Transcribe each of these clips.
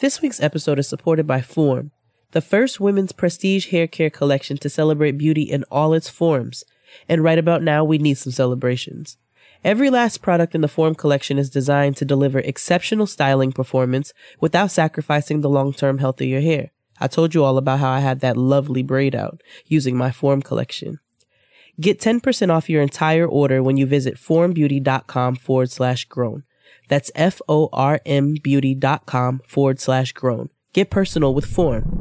This week's episode is supported by Form, the first women's prestige hair care collection to celebrate beauty in all its forms. And right about now, we need some celebrations. Every last product in the Form collection is designed to deliver exceptional styling performance without sacrificing the long term health of your hair. I told you all about how I had that lovely braid out using my Form collection. Get 10% off your entire order when you visit formbeauty.com forward slash grown. That's F O R M beauty.com forward slash grown. Get personal with Form.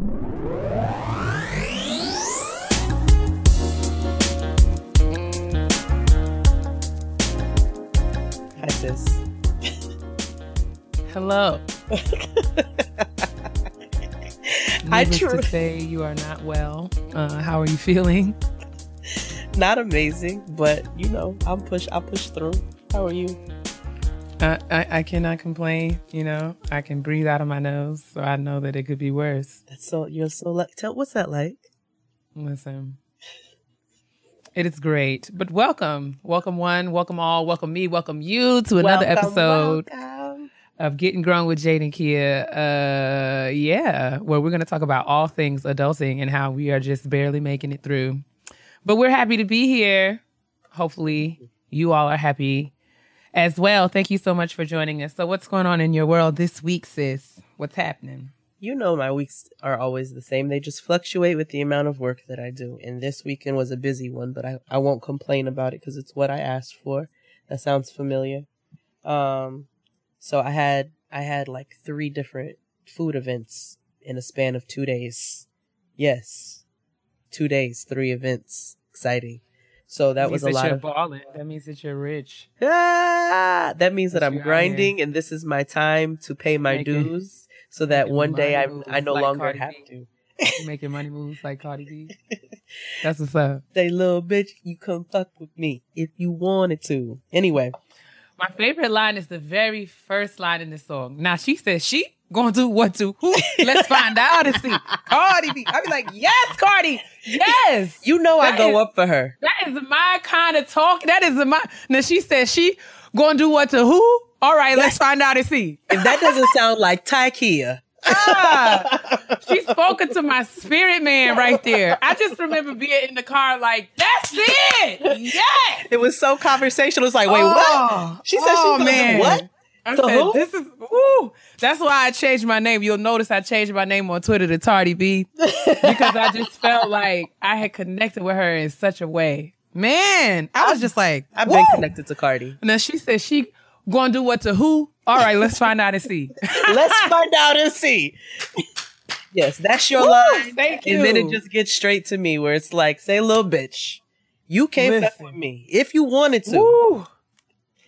Hi, sis. Hello. I Needless tr- to say, you are not well. Uh, how are you feeling? Not amazing, but you know, I'll push. I'll push through. How are you? I, I cannot complain. You know, I can breathe out of my nose, so I know that it could be worse. That's so. You're so. Like, tell what's that like? Listen, it is great. But welcome, welcome one, welcome all, welcome me, welcome you to another Welcome, episode welcome. of Getting Grown with Jade and Keia. Uh, yeah, where we're going to talk about all things adulting and how we are just barely making it through. But we're happy to be here. Hopefully, you all are happy as well. Thank you so much for joining us. So, what's going on in your world this week, sis? What's happening? You know, my weeks are always the same. They just fluctuate with the amount of work that I do. And this weekend was a busy one, but I, I won't complain about it because it's what I asked for. That sounds familiar. Um, so I had I had like three different food events in a span of two days. Yes, two days, three events. Exciting. So that was a lot you're of balling. That means that you're rich. Ah, that means that That I'm grinding, and this is my time to pay my Making- dues, so that one day I I no like longer Cardi have B. to. Making money moves like Cardi B. That's what's up. Say, little bitch, you come fuck with me if you wanted to. Anyway, My favorite line is the very first line in the song. Now she says she gonna do what to who? Let's find out and see. Cardi B. I be like, yes, Cardi, yes. you know I go is- up for her. That is my kind of talk. That is my. Now she says she gonna do what to who? All right, let's find out and see. If that doesn't sound like Tykia, Ah, she's spoken to my spirit man right there. I just remember being in the car like, that's it. Yes. it was so conversational. It's like, wait, Oh, what? She said she's oh, gonna man. what? I said, who? this is woo. That's why I changed my name. You'll notice I changed my name on Twitter to Tardy B because I just felt like I had connected with her in such a way. Man, I was just like, I've been connected to Cardi. And then she said she gonna do what to who? All right, let's find out and see. Let's find out and see. Yes, that's your Woo, line. thank you. And then it just gets straight to me where it's like, say, little bitch, you can't fuck with me if you wanted to. Woo.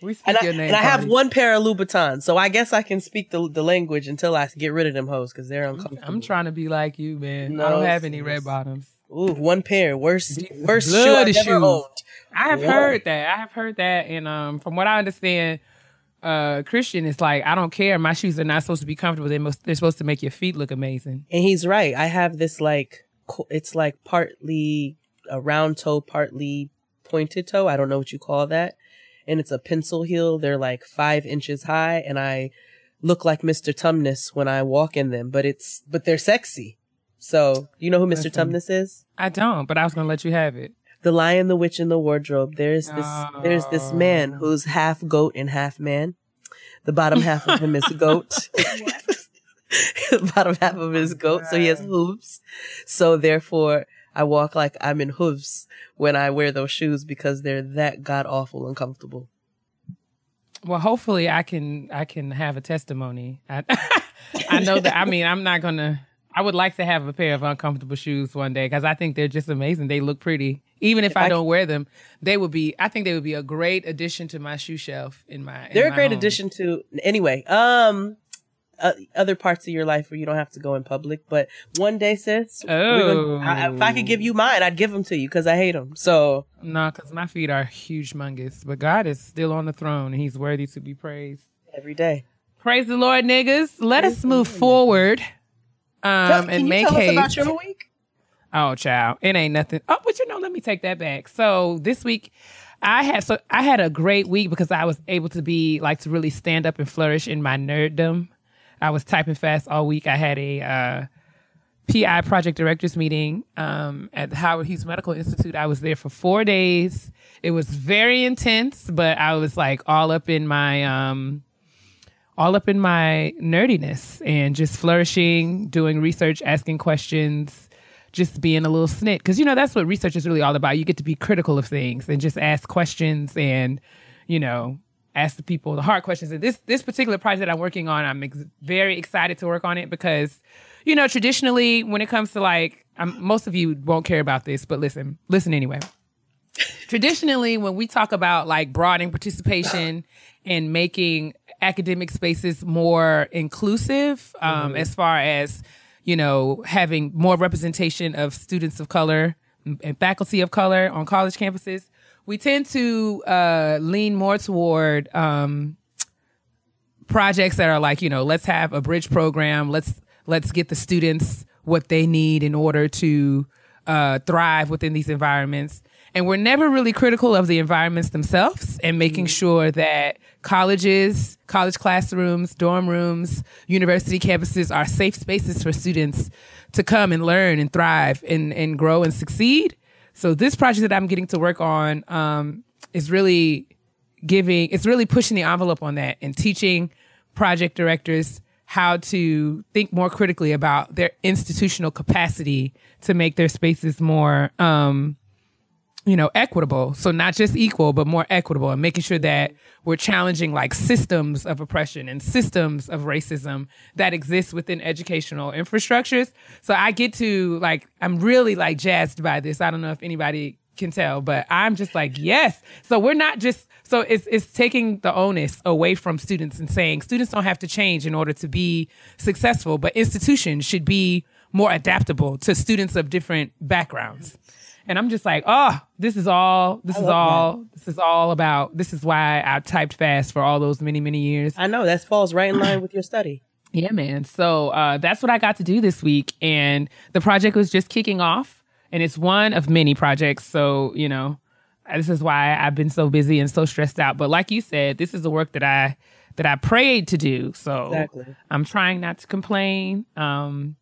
We speak And I, your name. and I have one pair of Louboutins, so I guess I can speak the, the language until I get rid of them hoes because they're uncomfortable. I'm trying to be like you, man. I don't have any red bottoms. Ooh, one pair, worst, worst shoe I've ever shoes. owned. I have Yeah. heard that. I have heard that, and um, from what I understand, uh, Christian is like, I don't care. My shoes are not supposed to be comfortable. They must. They're supposed to make your feet look amazing. And he's right. I have this like, it's like partly a round toe, partly pointed toe. I don't know what you call that. And it's a pencil heel. They're like five inches high, and I look like Mr. Tumnus when I walk in them. But it's but they're sexy. So you know who Mr. Listen. Tumnus is? I don't, but I was gonna let you have it. The Lion, the Witch, and the Wardrobe. There's this there's this oh. man Oh. who's half goat and half man. The bottom half of him is a goat. the bottom half of him is goat, so he has hooves. So therefore, I walk like I'm in hooves when I wear those shoes because they're that god awful uncomfortable. Well, hopefully I can I can have a testimony. I, I know that I mean I'm not gonna I would like to have a pair of uncomfortable shoes one day because I think they're just amazing. They look pretty. Even if, if I, I, don't wear them, they would be I think they would be a great addition to my shoe shelf in my They're in a great home. addition to anyway. Um uh, other parts of your life where you don't have to go in public. But one day, sis, oh. gonna, I, if I could give you mine, I'd give them to you because I hate them. So no, because my feet are huge, mungus. But God is still on the throne, and He's worthy to be praised every day. Praise the Lord, niggas. Let Praise us move forward. Um, tell, and make tell haste. about your week. Oh, child, it ain't nothing. Oh, but you know, let me take that back. So this week. I had so I had a great week because I was able to be like to really stand up and flourish in my nerddom I was typing fast all week. I had a uh, PI project directors meeting um, at the Howard Hughes Medical Institute. I was there for four days. It was very intense, but I was like all up in my um, all up in my nerdiness and just flourishing, doing research, asking questions, just being a little snit. Because you know that's what research is really all about. You get to be critical of things and just ask questions and you know ask the people the hard questions. And this this particular project that I'm working on, I'm ex- very excited to work on it because, you know, traditionally when it comes to like, I'm, most of you won't care about this, but listen, listen anyway. traditionally, when we talk about like broadening participation and making academic spaces more inclusive, um, mm-hmm. as far as you know, having more representation of students of color and faculty of color on college campuses we tend to uh, lean more toward um, projects that are like you know let's have a bridge program. Let's let's get the students what they need in order to uh, thrive within these environments. And we're never really critical of the environments themselves and making mm-hmm. sure that colleges college classrooms dorm rooms university campuses are safe spaces for students to come and learn and thrive and, and grow and succeed so this project that I'm getting to work on um, is really giving, it's really pushing the envelope on that and teaching project directors how to think more critically about their institutional capacity to make their spaces more um, you know, equitable. So not just equal, but more equitable and making sure that we're challenging like systems of oppression and systems of racism that exist within educational infrastructures. So I get to like, I'm really like jazzed by this. I don't know if anybody can tell, but I'm just like, yes. So we're not just, so it's, it's taking the onus away from students and saying students don't have to change in order to be successful, but institutions should be more adaptable to students of different backgrounds and I'm just like, oh, this is all. This I is all. That. This is all about. This is why I typed fast for all those many many years. I know that falls right in line with your study. Yeah, man. So uh, that's what I got to do this week, and the project was just kicking off, and it's one of many projects. So you know, this is why I've been so busy and so stressed out. But like you said, this is the work that I that I prayed to do. So exactly. I'm trying not to complain. Um,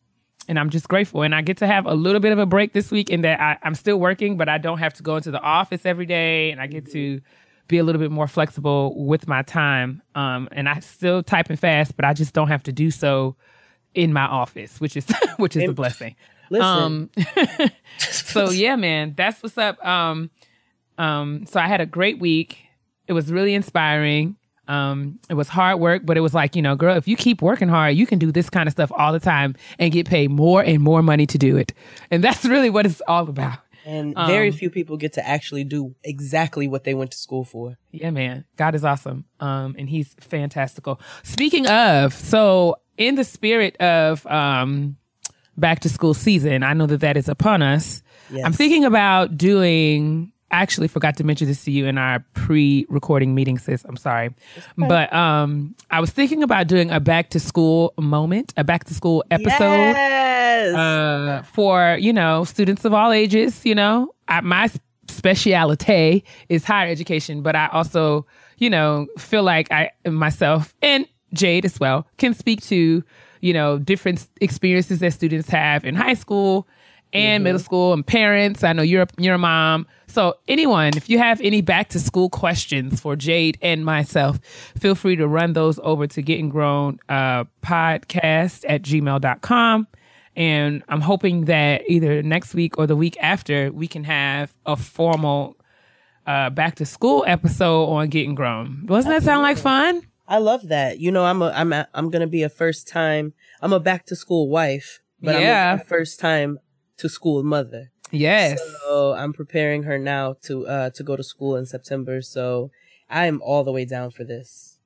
and I'm just grateful. And I get to have a little bit of a break this week in that I, am still working, but I don't have to go into the office every day, and I get to be a little bit more flexible with my time. Um, and I still typing fast, but I just don't have to do so in my office, which is which is a blessing. Listen. Um, so yeah, man, that's what's up. Um, um, so I had a great week. It was really inspiring. Um, it was hard work, but it was like, you know, girl, if you keep working hard, you can do this kind of stuff all the time and get paid more and more money to do it. And that's really what it's all about. And very um, few people get to actually do exactly what they went to school for. Yeah, man. God is awesome. Um, and he's fantastical. Speaking of, so in the spirit of um, back to school season, I know that that is upon us. Yes. I'm thinking about doing actually forgot to mention this to you in our pre-recording meeting, sis. I'm sorry, but um, I was thinking about doing a back to school moment, a back to school episode yes! uh, for you know students of all ages. You know, I, my speciality is higher education, but I also you know feel like I myself and Jade as well can speak to you know different experiences that students have in high school and middle school and parents. I know you're a, you're a mom. So anyone, if you have any back to school questions for Jade and myself, feel free to run those over to Getting Grown uh, podcast at gmail.com. And I'm hoping that either next week or the week after we can have a formal uh, back to school episode on Getting Grown. Doesn't that sound like fun? I love that. You know, I'm a, I'm a, I'm gonna be a first time. I'm a back to school wife, but Yeah. I'm a first time to school mother. Yes. So I'm preparing her now to uh to go to school in September. So I am all the way down for this.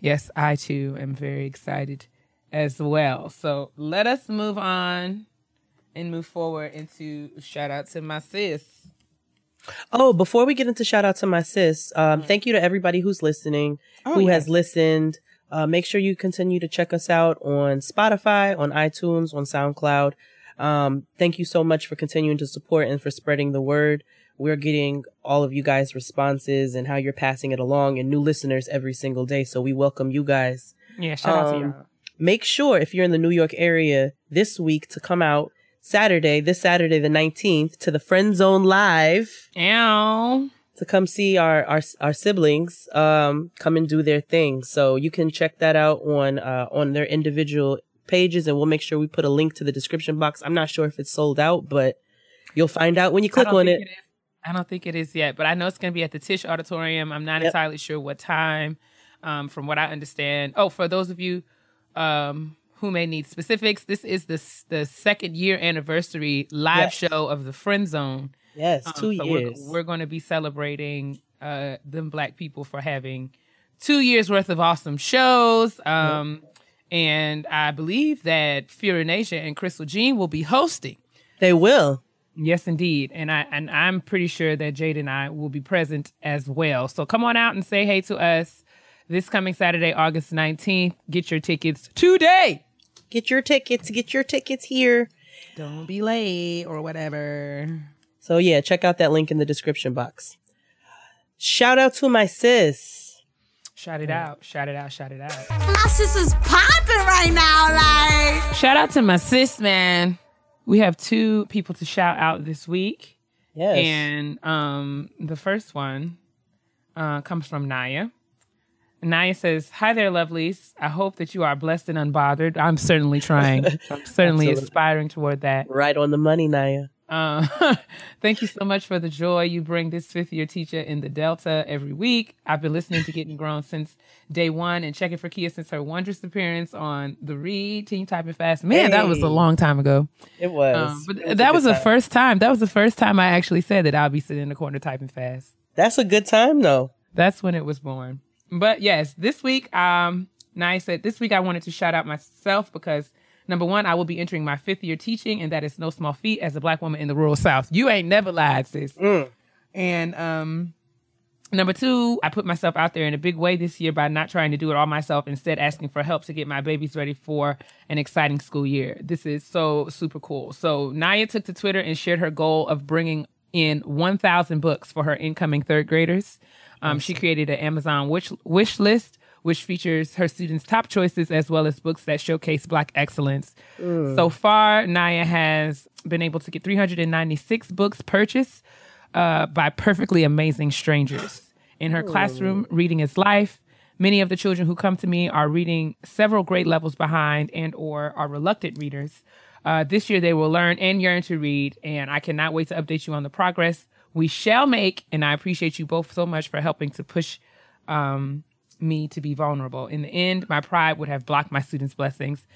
Yes, I too am very excited as well. So let us move on and move forward into shout out to my sis. Oh, before we get into shout out to my sis, um, thank you to everybody who's listening, Oh, who yes. has listened. Uh, make sure you continue to check us out on Spotify, on iTunes, on SoundCloud. Um, thank you so much for continuing to support and for spreading the word. We're getting all of you guys responses and how you're passing it along and new listeners every single day. So we welcome you guys. Yeah, shout out to Um, y'all. Make sure if you're in the New York area this week to come out Saturday, this Saturday, the 19th to the Friend Zone Live Ow. to come see our our our siblings um come and do their thing. So you can check that out on uh on their individual pages and we'll make sure we put a link to the description box. I'm not sure if it's sold out, but you'll find out when you click on it. is. I don't think it is yet, but I know it's going to be at the Tish Auditorium. I'm not Yep. entirely sure what time. Um, from what I understand. Oh, for those of you um, who may need specifics, this is the the second year anniversary live Yes. show of the Friend Zone. Yes, Um, two so we're- years. We're, going to be celebrating uh, them black people for having two years worth of awesome shows. Um, And I believe that Fury Nation and Crystal Jean will be hosting. They will. Yes, indeed. And I and I'm pretty sure that Jade and I will be present as well. So come on out and say hey to us this coming Saturday, August 19th. Get your tickets today. Get your tickets, get your tickets here. Don't be late or whatever. So yeah, check out that link in the description box. Shout out to my sis. Shout it out. Shout it out. Shout it out. My sis is popping right now, like. Shout out to my sis, man. We have two people to shout out this week. Yes. And um, the first one uh, comes from Nyia. Nyia says, Hi there, lovelies. I hope that you are blessed and unbothered. I'm certainly trying. I'm certainly aspiring toward that. Right on the money, Nyia. Uh, thank you so much for the joy you bring this fifth year teacher in the Delta every week. I've been listening to Getting Grown since day one and checking for Keia since her wondrous appearance on the Read Team Typing Fast. Man, that was a long time ago. It was. Um, but It was that was the time. first time. That was the first time I actually said that I'll be sitting in the corner typing fast. That's a good time though. That's when it was born. But yes, this week, um, Nyia said this week I wanted to shout out myself because number one, I will be entering my fifth year teaching, and that is no small feat as a black woman in the rural South. You ain't never lied, sis. And um, number two, I put myself out there in a big way this year by not trying to do it all myself, instead asking for help to get my babies ready for an exciting school year. This is so super cool. So Nyia took to Twitter and shared her goal of bringing in 1,000 books for her incoming third graders. Um, She created an Amazon wish, wish list, which features her students' top choices as well as books that showcase Black excellence. So far, Nyia has been able to get 396 books purchased uh, by perfectly amazing strangers. In her classroom, reading is life. Many of the children who come to me are reading several grade levels behind and or are reluctant readers. Uh, this year they will learn and yearn to read, and I cannot wait to update you on the progress we shall make. And I appreciate you both so much for helping to push um, me to be vulnerable. In the end, my pride would have blocked my students' blessings.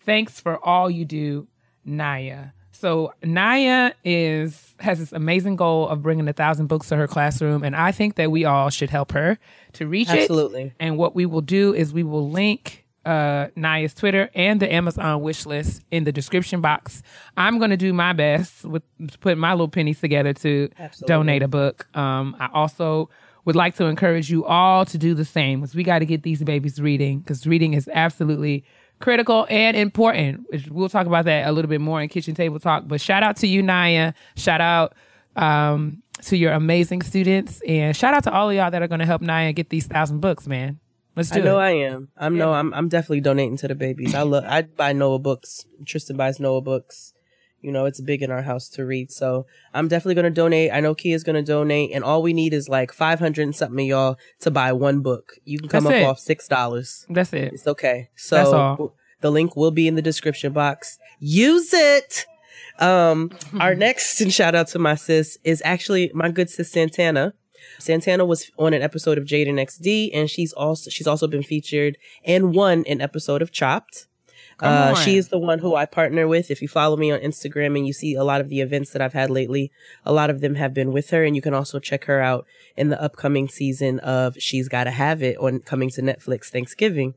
Thanks for all you do, Nyia. So Nyia is has this amazing goal of bringing a thousand books to her classroom, and I think that we all should help her to reach it. Absolutely. And what we will do is we will link uh, Nyia's Twitter and the Amazon wish list in the description box. I'm going to do my best with putting my little pennies together to Absolutely. donate a book. Um, I also would like to encourage you all to do the same because we got to get these babies reading because reading is absolutely critical and important. Which We'll talk about that a little bit more in kitchen table talk. But shout out to you, Nyia. Shout out um, to your amazing students, and shout out to all of y'all that are going to help Nyia get these thousand books, man. Let's do I know it. I am. I'm no. I'm. I'm definitely donating to the babies. I love. I buy Noah books. Tristan buys Noah books. You know, it's big in our house to read. So I'm definitely going to donate. I know Keia's going to donate. And all we need is like 500 and something of y'all to buy one book. You can come That's up it. off $6. That's it. It's okay. So That's all. the link will be in the description box. Use it. Um, our next and shout out to my sis is actually my good sis Santana. Santana was on an episode of Jaden XD, and she's also she's also been featured and won an episode of Chopped. Uh, she is the one who I partner with. If you follow me on Instagram and you see a lot of the events that I've had lately, a lot of them have been with her. And you can also check her out in the upcoming season of She's Gotta Have It on coming to Netflix Thanksgiving.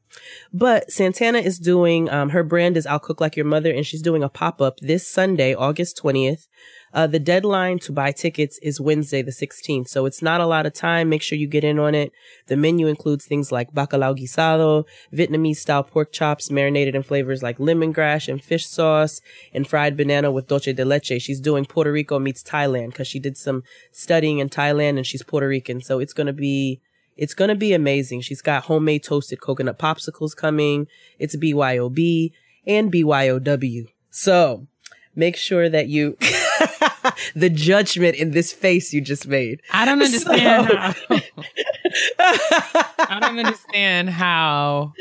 But Santana is doing, um, her brand is I'll Cook Like Your Mother, and she's doing a pop up this Sunday, August 20th. Uh, the deadline to buy tickets is Wednesday, the 16th. So it's not a lot of time. Make sure you get in on it. The menu includes things like bacalao guisado, Vietnamese style pork chops marinated in flavors like lemongrass and fish sauce, and fried banana with dulce de leche. She's doing Puerto Rico meets Thailand because she did some studying in Thailand and she's Puerto Rican. So it's going to be, it's going to be amazing. She's got homemade toasted coconut popsicles coming. It's BYOB and BYOW. So make sure that you, the judgment in this face you just made. I don't understand So- how. I don't understand how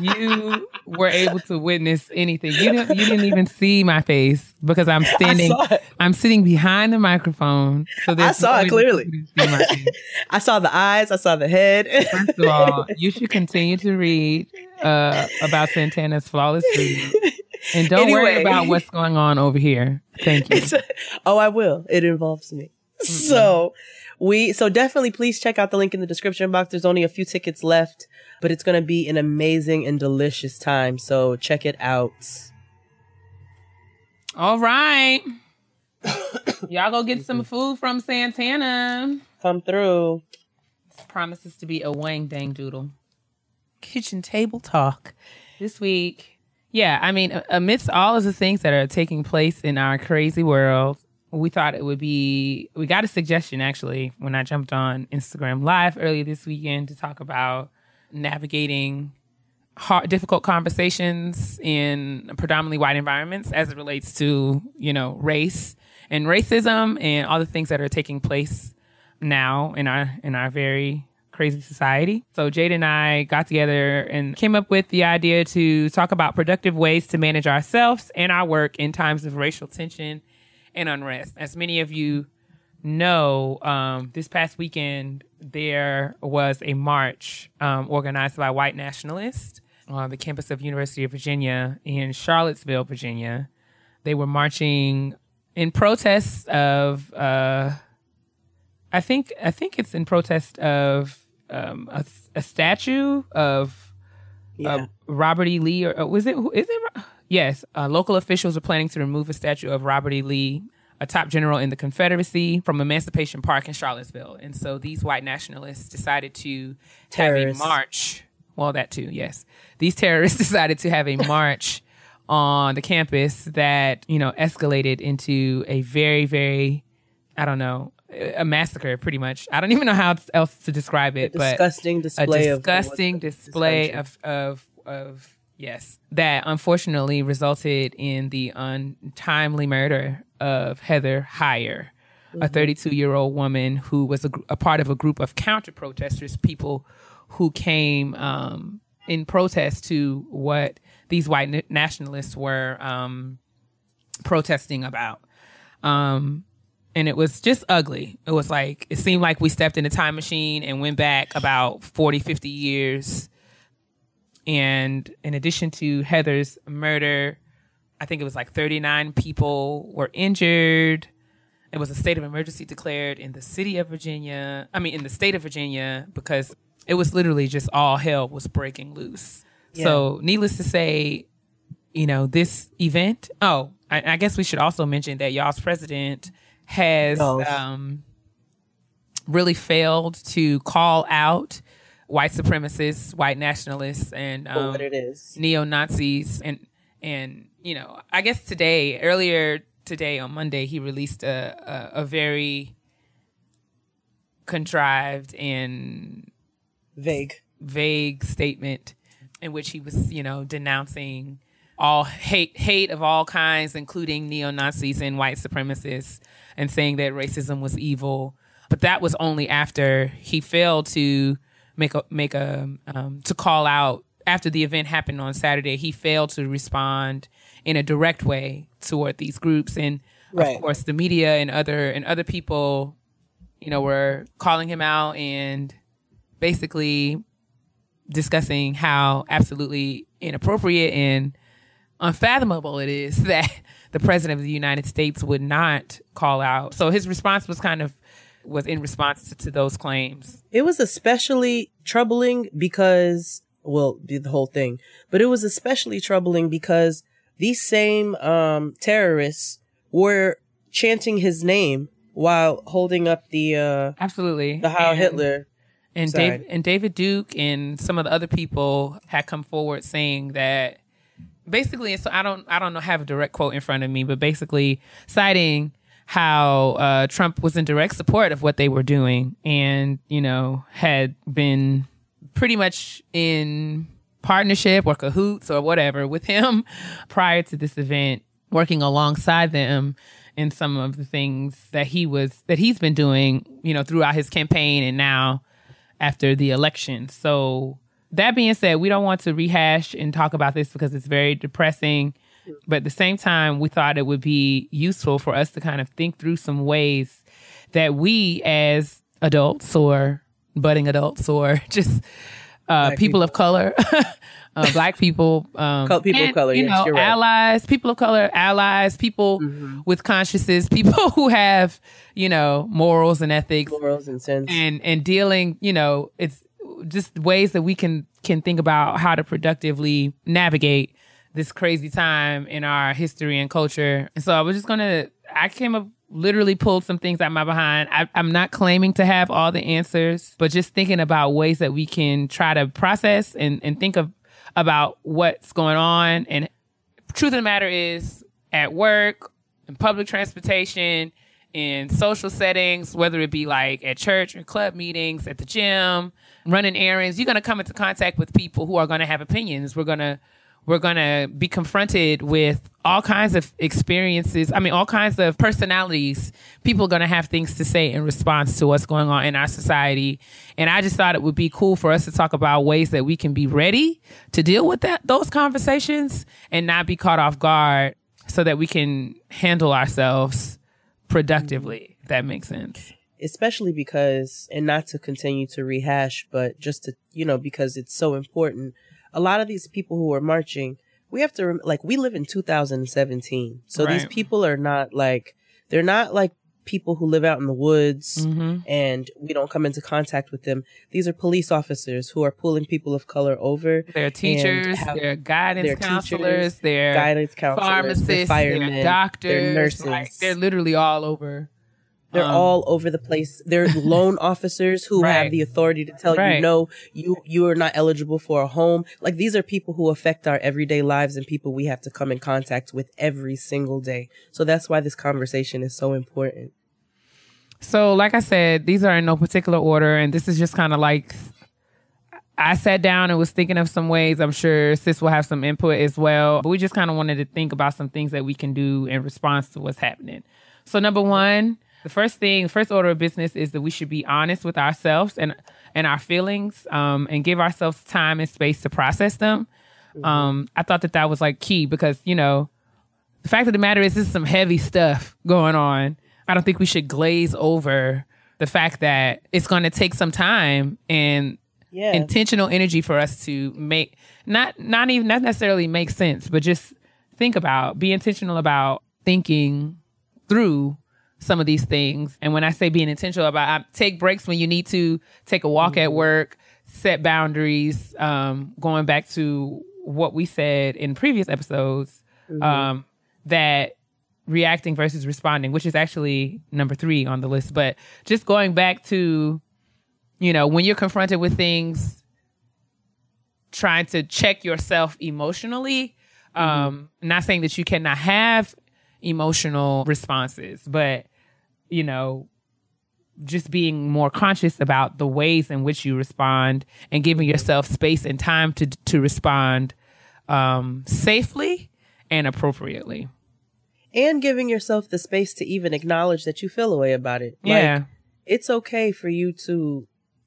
you were able to witness anything. You didn't. You didn't even see my face because I'm standing. I'm sitting behind the microphone. So I saw no it clearly. you could see my face. I saw the eyes, I saw the head. First of all, you should continue to read uh, about Santana's flawless food, and don't worry about what's going on over here. Thank you. It's oh, I will. It involves me. Mm-hmm. So we so definitely please check out the link in the description box. There's only a few tickets left, but it's gonna be an amazing and delicious time. So check it out. All right. Y'all go get some food from Santana. Come through. promises to be a wang dang doodle. Kitchen table talk this week. Yeah, I mean, amidst all of the things that are taking place in our crazy world, we thought it would be. We got a suggestion actually when I jumped on Instagram Live earlier this weekend to talk about navigating hard, difficult conversations in predominantly white environments as it relates to you know race and racism and all the things that are taking place now in our in our very crazy society. So Jade and I got together and came up with the idea to talk about productive ways to manage ourselves and our work in times of racial tension and unrest. As many of you know, um, this past weekend there was a march um, organized by white nationalists on the campus of University of Virginia in Charlottesville, Virginia. They were marching in protest of uh, I think I think it's in protest of um, a, a statue of uh, Robert E. Lee, or uh, was it? Is it? Yes, uh, local officials are planning to remove a statue of Robert E. Lee, a top general in the Confederacy, from Emancipation Park in Charlottesville. And so these white nationalists decided to Terrorists. have a march. Well, that too, yes. These terrorists decided to have a march on the campus that you know escalated into a very, very, I don't know, a massacre, pretty much. I don't even know how else to describe it, but disgusting display a of- disgusting display of of of yes, that unfortunately resulted in the untimely murder of Heather Heyer, a 32 year old woman who was a, a part of a group of counter protesters, people who came um, in protest to what these white na- nationalists were um, protesting about. Um, and it was just ugly. It was like, it seemed like we stepped in a time machine and went back about 40, 50 years. And in addition to Heather's murder, I think it was like 39 people were injured. It was a state of emergency declared in the city of Virginia. I mean, in the state of Virginia, because it was literally just all hell was breaking loose. So, needless to say, you know, this event. Oh, I, I guess we should also mention that y'all's president has um, really failed to call out white supremacists, white nationalists, and um, what it is. neo Nazis, and and you know, I guess today, earlier today on Monday, he released a a, a very contrived and vague. vague statement in which he was, you know, denouncing all hate hate of all kinds, including neo Nazis and white supremacists, and saying that racism was evil. But that was only after he failed to make a make a um, to call out after the event happened on Saturday. He failed to respond in a direct way toward these groups, and Right. of course, the media and other and other people, you know, were calling him out and basically discussing how absolutely inappropriate and unfathomable it is that the president of the United States would not call out. So his response was kind of was in response to, to those claims. It was especially troubling because, well, the whole thing, but it was especially troubling because these same um, terrorists were chanting his name while holding up the uh, Absolutely. the Heil And- Hitler. and David, and David Duke and some of the other people had come forward saying that basically so I don't I don't know have a direct quote in front of me but basically citing how uh, Trump was in direct support of what they were doing and you know had been pretty much in partnership or cahoots or whatever with him prior to this event working alongside them in some of the things that he was that he's been doing you know throughout his campaign and now after the election. So that being said, we don't want to rehash and talk about this because it's very depressing. But at the same time, we thought it would be useful for us to kind of think through some ways that we as adults or budding adults or just uh, people, of color, uh, black people, um, people of color, you yes, know, you're right. allies, people of color, allies, people Mm-hmm. with consciences, people who have, you know, morals and ethics, morals and sense, and and dealing, you know, it's just ways that we can can think about how to productively navigate this crazy time in our history and culture. And so I was just gonna, I came up literally pulled some things out my behind. I, I'm not claiming to have all the answers, but just thinking about ways that we can try to process and, and think of about what's going on. And truth of the matter is, at work, in public transportation, in social settings, whether it be like at church or club meetings, at the gym, running errands, you're going to come into contact with people who are going to have opinions. We're going to we're going to be confronted with all kinds of experiences. I mean, all kinds of personalities. People are going to have things to say in response to what's going on in our society. And I just thought it would be cool for us to talk about ways that we can be ready to deal with that, those conversations and not be caught off guard so that we can handle ourselves productively, if that makes sense. Especially because and not to continue to rehash but just to you know because it's so important a lot of these people who are marching we have to rem- like we live in 2017 so these people are not like they're not like people who live out in the woods Mm-hmm. and we don't come into contact with them these are police officers who are pulling people of color over They're teachers, have- they're guidance they're counselors, teachers, they're guidance counselors, pharmacists, they're firemen, they're doctors, they're nurses. like, they're literally all over. They're Um, all over the place. They're loan officers who Right. have the authority to tell Right. you no, you you are not eligible for a home. Like these are people who affect our everyday lives and people we have to come in contact with every single day. So that's why this conversation is so important. So, like I said, these are in no particular order, and this is just kind of like I sat down and was thinking of some ways. I'm sure Sis will have some input as well, but we just kind of wanted to think about some things that we can do in response to what's happening. So, number one, the first thing, the first order of business is that we should be honest with ourselves and and our feelings, um, and give ourselves time and space to process them. Um, I thought that that was like key because you know the fact of the matter is this is some heavy stuff going on. I don't think we should glaze over the fact that it's going to take some time and Yeah. intentional energy for us to make not not even not necessarily make sense, but just think about be intentional about thinking through some of these things. And when I say being intentional about I take breaks when you need to, take a walk at work, set boundaries, um, going back to what we said in previous episodes, um, that reacting versus responding, which is actually number three on the list. But just going back to, you know, when you're confronted with things, trying to check yourself emotionally. Um, not saying that you cannot have emotional responses, but you know, just being more conscious about the ways in which you respond and giving yourself space and time to to respond um, safely and appropriately. And giving yourself the space to even acknowledge that you feel a way about it. Yeah. Like, it's okay for you to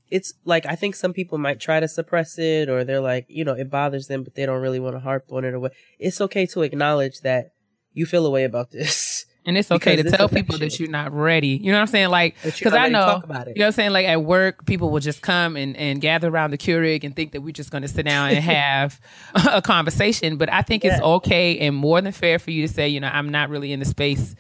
it's like I think some people might try to suppress it or they're like, you know, it bothers them but they don't really want to harp on it or what. It's okay to acknowledge that you feel a way about this. And it's okay to tell people you. that you're not ready. You know what I'm saying? Like, because I know, talk about it. you know what I'm saying? Like at work, people will just come and, and gather around the Keurig and think that we're just going to sit down and have a conversation. But I think it's okay and more than fair for you to say, you know, I'm not really in the space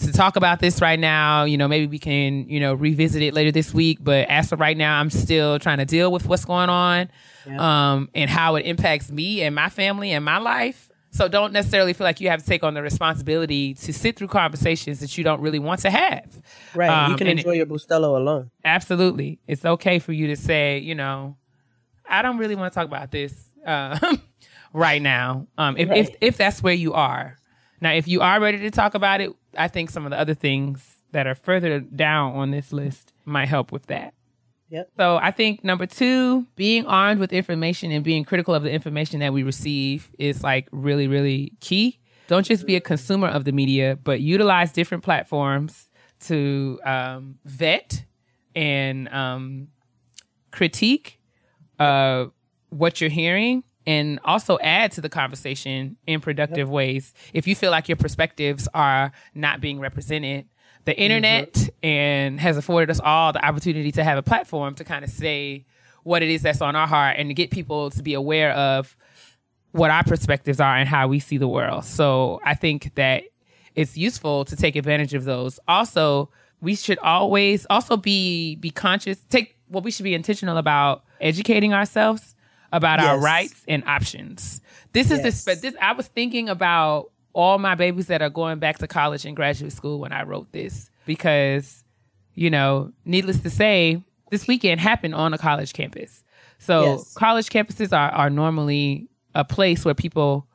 to talk about this right now. You know, maybe we can, you know, revisit it later this week. But as for right now, I'm still trying to deal with what's going on um, and how it impacts me and my family and my life. So don't necessarily feel like you have to take on the responsibility to sit through conversations that you don't really want to have. Right. you Um, can and enjoy your Bustelo alone. Absolutely. It's okay for you to say, you know, I don't really want to talk about this uh, right now. Um, if, if if that's where you are. Now, if you are ready to talk about it, I think some of the other things that are further down on this list might help with that. Yep. So I think number two, being armed with information and being critical of the information that we receive is like really, really key. Don't just be a consumer of the media, but utilize different platforms to um, vet and um, critique uh, what you're hearing and also add to the conversation in productive ways. If you feel like your perspectives are not being represented, the mm-hmm. internet and has afforded us all the opportunity to have a platform to kind of say what it is that's on our heart and to get people to be aware of what our perspectives are and how we see the world. So I think that it's useful to take advantage of those. Also, we should always also be be conscious. Take well, we should be intentional about educating ourselves about our rights and options. This is Yes. this. This I was thinking about all my babies that are going back to college and graduate school when I wrote this because, you know, needless to say, this weekend happened on a college campus. So Yes. college campuses are are normally a place where people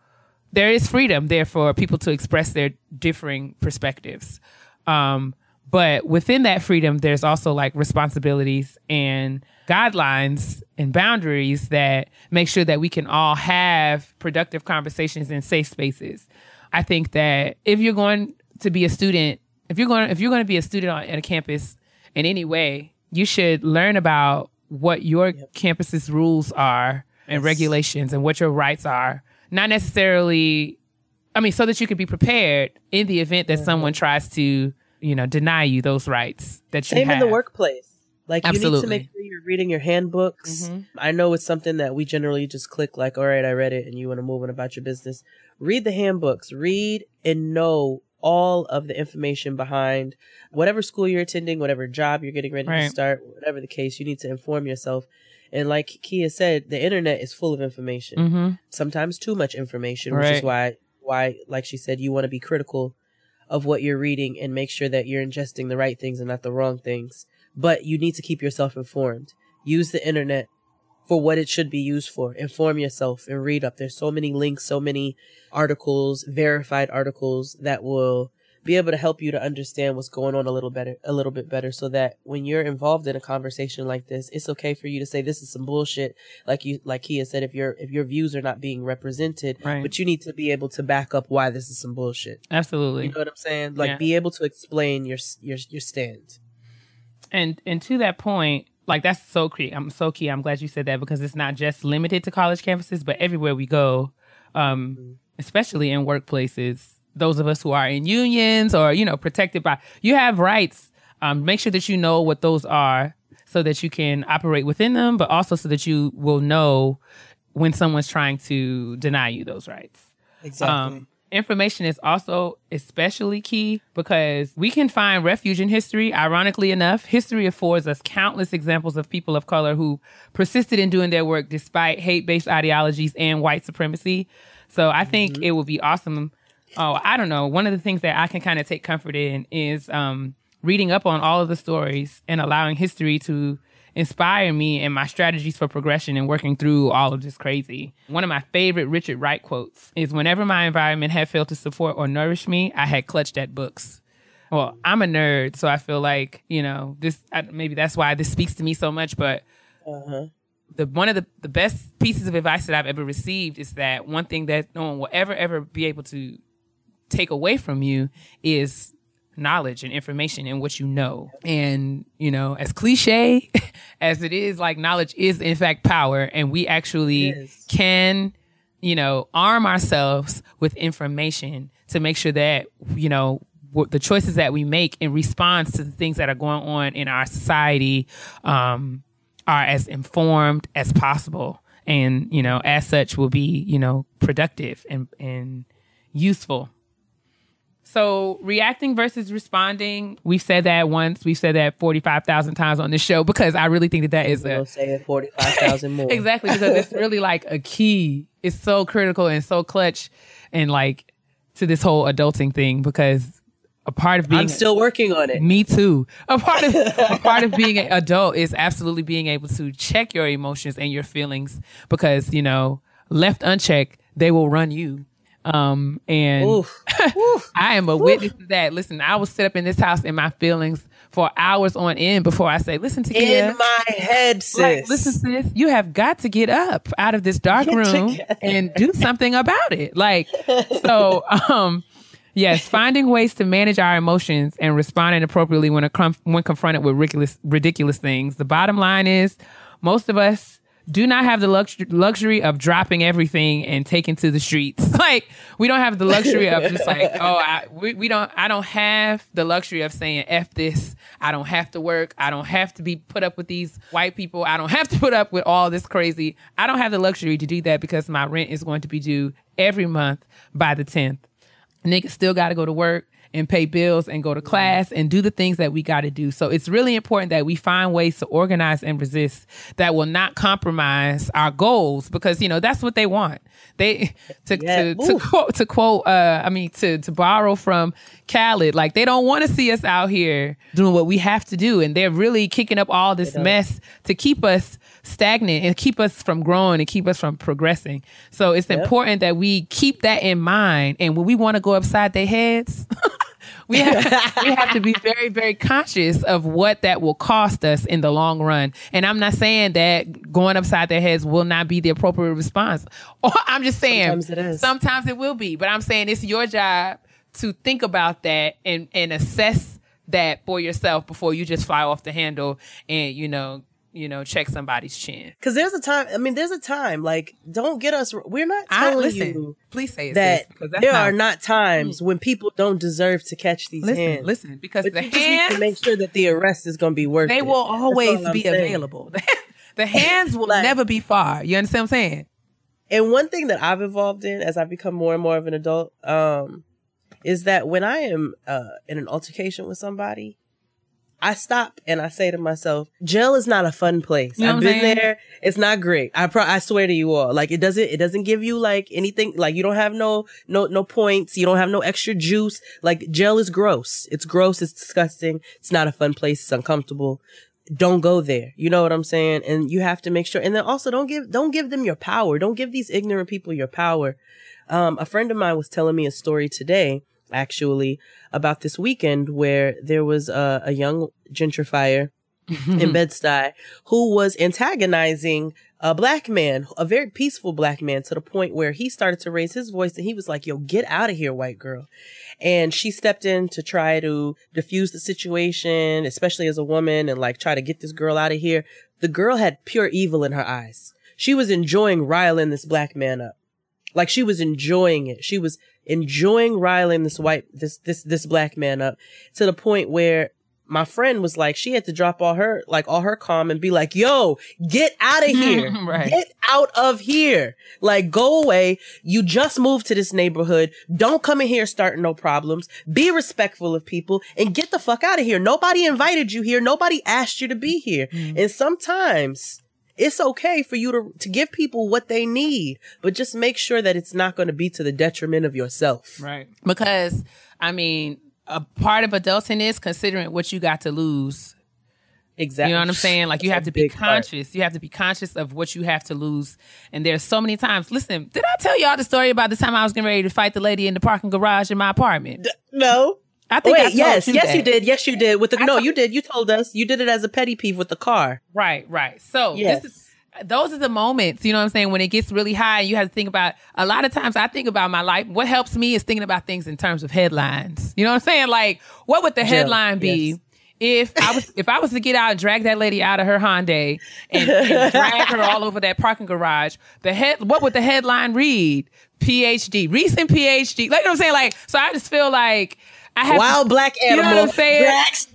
there is freedom there for people to express their differing perspectives. Um, but within that freedom, there's also like responsibilities and guidelines and boundaries that make sure that we can all have productive conversations in safe spaces. I think that if you're going to be a student, if you're going if you're going to be a student on, at a campus in any way, you should learn about what your campus's rules are and regulations and what your rights are. Not necessarily I mean, so that you could be prepared in the event that someone tries to, you know, deny you those rights that you Same in the workplace. Like you need to Absolutely. make sure you're reading your handbooks. Mhm. I know it's something that we generally just click like, all right, I read it and you want to move on about your business. Read the handbooks. Read and know all of the information behind whatever school you're attending, whatever job you're getting ready to start, whatever the case, you need to inform yourself. And like Keia said, the internet is full of information. Mm-hmm. Sometimes too much information, which is why why like she said, you want to be critical of what you're reading and make sure that you're ingesting the right things and not the wrong things. But you need to keep yourself informed. Use the internet for what it should be used for. Inform yourself and read up. There's so many links, so many articles, verified articles that will be able to help you to understand what's going on a little better, a little bit better so that when you're involved in a conversation like this, it's okay for you to say this is some bullshit. Like you, like Keia said, if your, if your views are not being represented, Right. but you need to be able to back up why this is some bullshit. Absolutely. You know what I'm saying? Like Yeah. be able to explain your, your, your stand. and and to that point like that's so key i'm so key i'm glad you said that because it's not just limited to college campuses but everywhere we go um especially in workplaces those of us who are in unions or you know protected by you have rights. Um make sure that you know what those are so that you can operate within them but also so that you will know when someone's trying to deny you those rights. Um, information is also especially key because we can find refuge in history. Ironically enough, history affords us countless examples of people of color who persisted in doing their work despite hate based ideologies and white supremacy. So I think it would be awesome. Oh, I don't know. One of the things that I can kind of take comfort in is um, reading up on all of the stories and allowing history to inspire me and my strategies for progression and working through all of this crazy. One of my favorite Richard Wright quotes is whenever my environment had failed to support or nourish me, I had clutched at books. Well, I'm a nerd, so I feel like, you know, this I, maybe that's why this speaks to me so much, but Uh-huh. the one of the, the best pieces of advice that I've ever received is that one thing that no one will ever ever be able to take away from you is knowledge and information and what you know. And, you know, as cliche as it is, like knowledge is in fact power and we actually can, you know, arm ourselves with information to make sure that, you know, the choices that we make in response to the things that are going on in our society um, are as informed as possible. And, you know, as such will be, you know, productive and, and useful so reacting versus responding, we've said that once. We've said that forty five thousand times on this show because I really think that that is a say it forty five thousand more. exactly because it's really like a key. It's so critical and so clutch, and like to this whole adulting thing because a part of being I'm still working on it. me too. A part of a part of being an adult is absolutely being able to check your emotions and your feelings because you know left unchecked they will run you. Um and I am a witness to that. Listen, I will sit up in this house in my feelings for hours on end before I say, "Listen to you. In my head, sis. like, listen, sis, you have got to get up out of this dark Get room together. and do something about it. Like, so, um, yes, finding ways to manage our emotions and responding appropriately when, a, when confronted with ridiculous, ridiculous things. The bottom line is, most of us do not have the lux- luxury of dropping everything and taking to the streets. like, we don't have the luxury of just like, oh, I, we, we don't, I don't have the luxury of saying F this. I don't have to work. I don't have to be put up with these white people. I don't have to put up with all this crazy. I don't have the luxury to do that because my rent is going to be due every month by the 10th. Niggas still got to go to work and pay bills and go to class and do the things that we got to do. So it's really important that we find ways to organize and resist that will not compromise our goals because you know that's what they want. They to Yeah. to, to quote to quote uh I mean to to borrow from Khaled like they don't want to see us out here doing what we have to do and they're really kicking up all this mess to keep us stagnant and keep us from growing and keep us from progressing. So it's important that we keep that in mind. And when we want to go upside their heads, we have, we have to be very, very conscious of what that will cost us in the long run. And I'm not saying that going upside their heads will not be the appropriate response. Or I'm just saying Sometimes it is. sometimes it will be. But I'm saying it's your job to think about that and, and assess that for yourself before you just fly off the handle and, you know, you know, check somebody's chin. Because there's a time. I mean, there's a time. Like, don't get us. We're not I telling listen. you Please say it, that sis, there not- are not times when people don't deserve to catch these Listen, hands. listen, because But the you just need hands to make sure that the arrest is going to be worth they will always be saying. available. the hands will Like- never be far. You understand what I'm saying? And one thing that I've evolved in as I've become more and more of an adult, um, is that when I am uh, in an altercation with somebody, I stop and I say to myself, jail is not a fun place. You know I've been saying? there. It's not great. I pro- I swear to you all. Like it doesn't it doesn't give you like anything like you don't have no no no points. You don't have no extra juice. Like jail is gross. It's gross. It's disgusting. It's not a fun place. It's uncomfortable. Don't go there. You know what I'm saying? And you have to make sure. And then also don't give don't give them your power. Don't give these ignorant people your power. Um, a friend of mine was telling me a story today, actually, about this weekend where there was a, a young gentrifier in Bed-Stuy who was antagonizing a black man, a very peaceful black man, to the point where he started to raise his voice and he was like, yo, get out of here, white girl. And she stepped in to try to diffuse the situation, especially as a woman, and like try to get this girl out of here. The girl had pure evil in her eyes. She was enjoying riling this black man up. Like she was enjoying it. She was enjoying riling this white, this, this, this black man up to the point where my friend was like, she had to drop all her, like all her calm and be like, yo, get out of here. Right. Get out of here. Like go away. You just moved to this neighborhood. Don't come in here starting no problems. Be respectful of people and get the fuck out of here. Nobody invited you here. Nobody asked you to be here. Mm-hmm. And sometimes it's okay for you to, to give people what they need, but just make sure that it's not going to be to the detriment of yourself. Right. Because, I mean, a part of adulting is considering what you got to lose. Exactly. You know what I'm saying? Like you That's have to be big part. conscious. You have to be conscious of what you have to lose. And there's so many times. Listen, did I tell y'all the story about the time I was getting ready to fight the lady in the parking garage in my apartment? No. I think oh, I Wait, told yes, you yes, that. you did. Yes, you did. With the I no, told- you did. You told us you did it as a petty peeve with the car. Right, right. So Yes. this is those are the moments, you know what I'm saying, when it gets really high and you have to think about a lot of times I think about my life. What helps me is thinking about things in terms of headlines. You know what I'm saying? Like, what would the Jill, headline be? yes. If I was if I was to get out and drag that lady out of her Hyundai and, and drag her all over that parking garage, the head what would the headline read? PhD, recent PhD. Like you know what I'm saying? Like, so I just feel like I have Wild black You know animal drags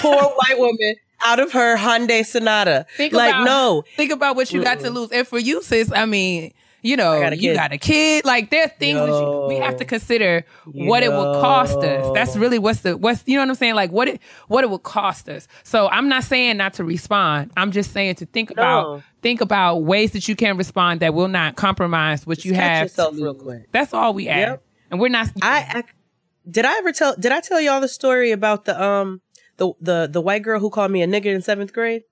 poor white woman out of her Hyundai Sonata. Think like about, no, Think about what you got to lose. And for you, sis, I mean, you know, got you got a kid. Like there are things that you, we have to consider what it will cost us. That's really what's the what's you know what I'm saying? Like what it what it will cost us. So I'm not saying not to respond. I'm just saying to think about think about ways that you can respond that will not compromise what you catch have. yourself real quick. That's all we ask. Yep. And we're not I, I did I ever tell did I tell y'all the story about the um the the the white girl who called me a nigger in seventh grade?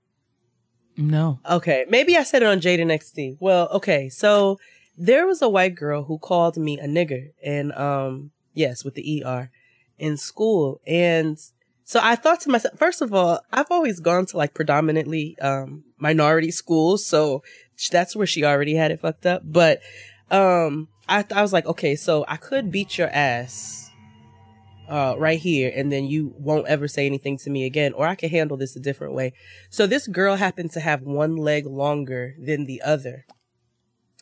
No. Okay, maybe I said it on Jaden XD. Well, okay, so there was a white girl who called me a nigger, and um, yes, with the er in school, and so I thought to myself, first of all, I've always gone to like predominantly um minority schools, so that's where she already had it fucked up. But um, I I was like, okay, so I could beat your ass uh, right here, and then you won't ever say anything to me again, or I can handle this a different way. So this girl happened to have one leg longer than the other.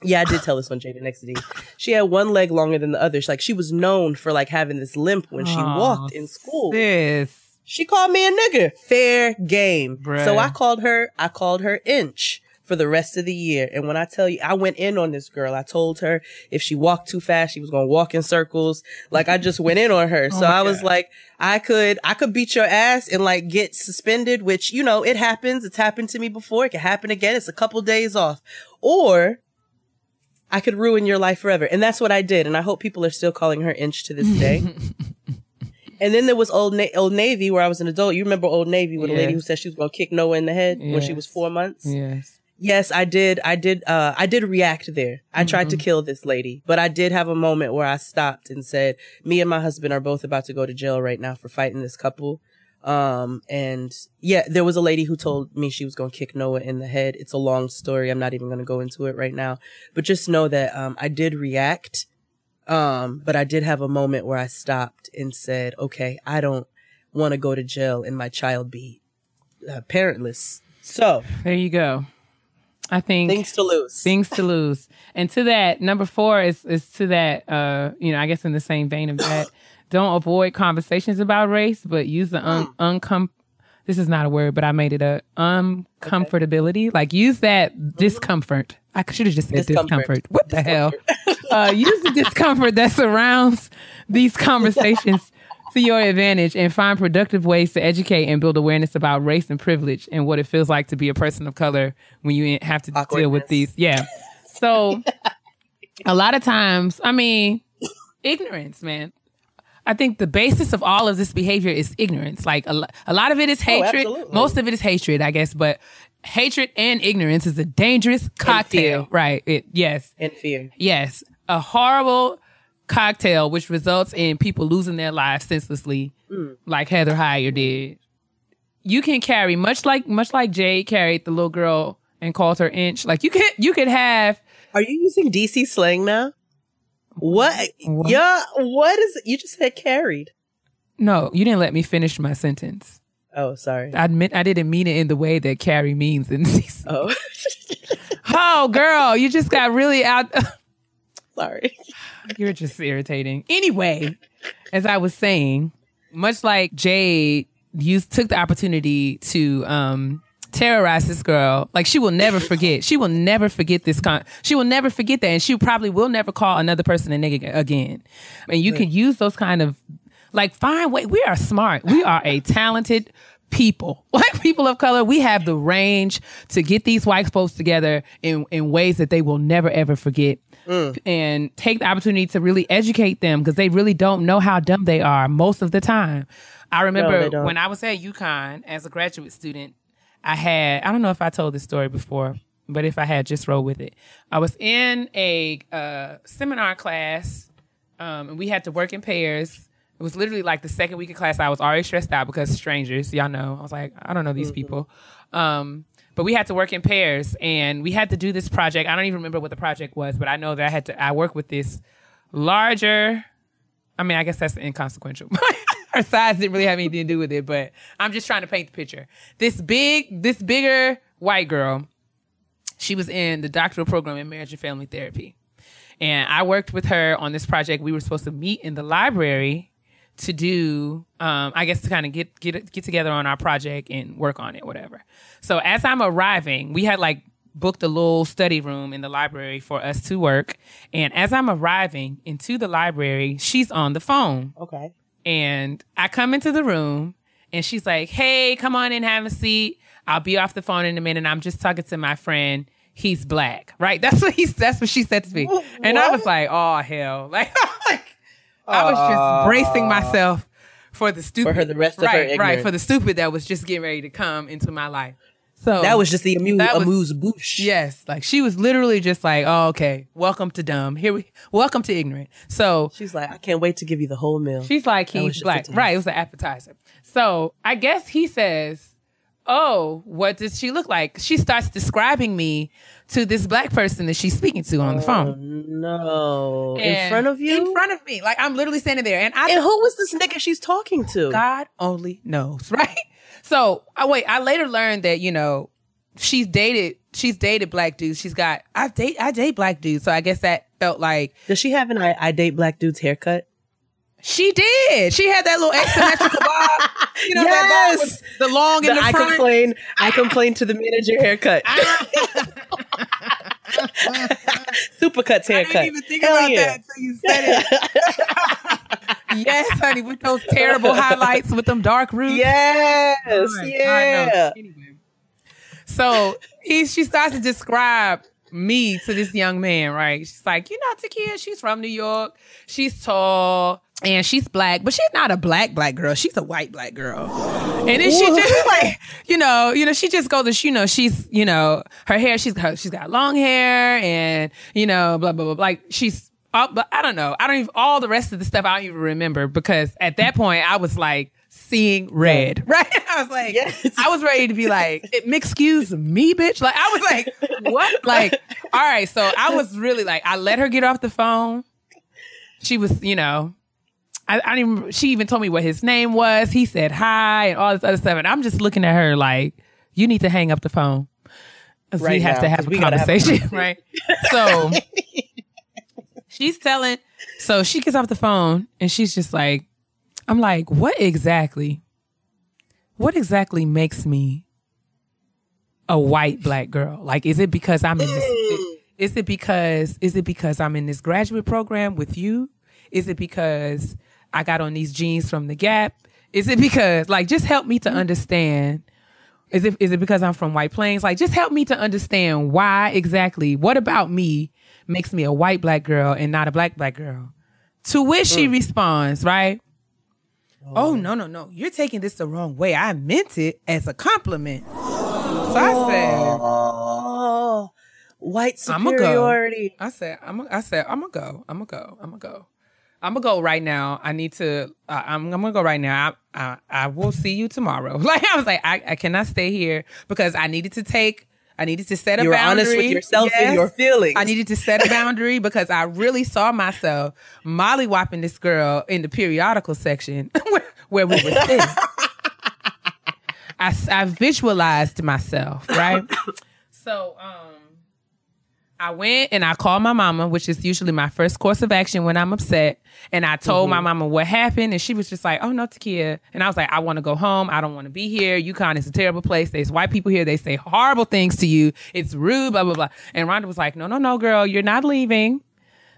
Yeah, I did tell this on Jada XD. She had one leg longer than the other. She, like she was known for like having this limp when she Aw, walked in school. Sis. She called me a nigger. Fair game. Bruh. So I called her, I called her inch for the rest of the year. And when I tell you, I went in on this girl. I told her if she walked too fast, she was going to walk in circles. Like I just went in on her. Oh so my I was God. like, I could, I could beat your ass and like get suspended, which, you know, it happens. It's happened to me before. It can happen again. It's a couple days off. Or I could ruin your life forever. And that's what I did. And I hope people are still calling her inch to this day. And then there was Old Na- Old Navy, where I was an adult. You remember Old Navy with a lady who said she was going to kick Noah in the head when she was four months. Yes. Yes, I did. I did. Uh, I did react there. I tried Mm-hmm. to kill this lady, but I did have a moment where I stopped and said, "Me and my husband are both about to go to jail right now for fighting this couple." Um, and yeah, there was a lady who told me she was going to kick Noah in the head. It's a long story. I'm not even going to go into it right now, but just know that, um, I did react. Um, but I did have a moment where I stopped and said, okay, I don't want to go to jail and my child be uh, parentless. So There you go. I think things to lose. things to lose. And to that, number four is is to that. Uh, you know, I guess in the same vein of that, don't avoid conversations about race, but use the un- uncom. This is not a word, but I made it a uncomfortability. Like use that discomfort. I should have just said discomfort. Discomfort. What the hell? uh, use the discomfort that surrounds these conversations to your advantage and find productive ways to educate and build awareness about race and privilege and what it feels like to be a person of color when you have to deal with these. Yeah. So a lot of times, I mean, ignorance, man. I think the basis of all of this behavior is ignorance. Like a, a lot of it is oh, hatred. absolutely. Most of it is hatred, I guess, but hatred and ignorance is a dangerous cocktail. Right. It yes. and fear. Yes, a horrible cocktail which results in people losing their lives senselessly, mm. like Heather Heyer did. You can carry much like much like Jade carried the little girl and called her inch. Like you could you could have Are you using DC slang now? What? What? Yeah. What is it? You just said carried. no, you didn't let me finish my sentence. Oh, sorry. I admit I didn't mean it in the way that carry means in CC. Oh, Oh, girl, you just got really out. sorry. You're just irritating. Anyway, as I was saying, much like Jade you took the opportunity to um terrorize this girl. Like she will never forget. She will never forget this con she will never forget that. And she probably will never call another person a nigga again. And you can use those kind of like fine way we are smart. We are a talented people. Like people of color, we have the range to get these white folks together in, in ways that they will never ever forget. And take the opportunity to really educate them because they really don't know how dumb they are most of the time. I remember don't. when I was at UConn as a graduate student, I had, I don't know if I told this story before, but if I had, just roll with it. I was in a uh, seminar class um, and we had to work in pairs. It was literally like the second week of class. I was already stressed out because strangers, y'all know. I was like, I don't know these people. Um, but we had to work in pairs and we had to do this project. I don't even remember what the project was, but I know that I had to I work with this larger I mean, I guess that's inconsequential. Her size didn't really have anything to do with it, but I'm just trying to paint the picture. This big, this bigger white girl, she was in the doctoral program in marriage and family therapy. And I worked with her on this project. We were supposed to meet in the library to do, um, I guess, to kind of get get get together on our project and work on it, whatever. So as I'm arriving, we had like booked a little study room in the library for us to work. And as I'm arriving into the library, she's on the phone. Okay. And I come into the room and she's like, Hey, come on in, have a seat. I'll be off the phone in a minute. I'm just talking to my friend. He's black. Right? That's what he's that's what she said to me. And I was like, oh hell. Like, like I was just bracing myself for the stupid For her, the rest of her right, right, for the stupid that was just getting ready to come into my life. So That was just the amuse, that was- amuse bouche. Yes, like she was literally just like, "Oh, okay, welcome to dumb. Here we, welcome to ignorant." So She's like, I can't wait to give you the whole meal. she's like, "He's just black." a taste. Right? It was an appetizer. So I guess he says, "Oh, what does she look like?" She starts describing me to this black person that she's speaking to on the oh, phone. No. in front of you? In front of me. Like I'm literally standing there, and I and who was this nigga she's talking to? God only knows, right? So I wait. I later learned that you know she's dated. She's dated black dudes. She's got. I date. I date black dudes. So I guess that felt like Does she have an I, I date black dudes haircut? She did. She had that little asymmetrical bob. You know that bob with the long in the, I front. complain. I complain to the manager haircut. Supercuts haircut. I didn't even think Hell about yeah. that until you said it. yes, honey, with those terrible highlights with them dark roots. Yes, Right, yeah. Anyway. So he she starts to describe me to this young man, right? She's like, you know, Takia, she's from New York. She's tall and she's black, but she's not a black black girl. She's a white black girl. And then she just like, you know, you know, she just goes and you know, she's, you know, her hair, she's got she's got long hair and, you know, blah blah blah. Like she's uh, but I don't know. I don't even all the rest of the stuff I don't even remember because at that point I was like seeing red. Right? I was like, yes. I was ready to be like, excuse me, bitch. Like I was like, what? Like, all right. So I was really like, I let her get off the phone. She was, you know, I, I didn't even, she even told me what his name was. He said hi and all this other stuff. And I'm just looking at her like, you need to hang up the phone. 'Cause we Right have now, to have a gotta have a conversation, right? So she's telling, so she gets off the phone and she's just like, I'm like, what exactly, what exactly makes me a white black girl? Like, is it because I'm in this? Is it because is it because I'm in this graduate program with you? Is it because I got on these jeans from the Gap? Is it because like just help me to mm-hmm. understand? Is it is it because I'm from White Plains? Like just help me to understand why exactly. What about me makes me a white black girl and not a black black girl? To which she mm. responds, right? Oh. oh no no no! You're taking this the wrong way. I meant it as a compliment. So I said, Oh, white I'ma go. superiority. I said, I'm. I said, I'm gonna go. I'm gonna go. I'm gonna go. I'm gonna go right now. I need to. Uh, I'm. I'm gonna go right now. I, I. I will see you tomorrow. Like I was like, I, I cannot stay here because I needed to take. I needed to set a You were boundary. honest with yourself and your feelings. I needed to set a boundary because I really saw myself mollywhopping this girl in the periodical section where, where we were sitting. I, I visualized myself, right? so um I went and I called my mama, which is usually my first course of action when I'm upset. And I told my mm-hmm. mama what happened, and she was just like, "Oh no, Takia." And I was like, "I want to go home. I don't want to be here. UConn is a terrible place. There's white people here. They say horrible things to you. It's rude. Blah blah blah." And Rhonda was like, "No, no, no, girl, you're not leaving."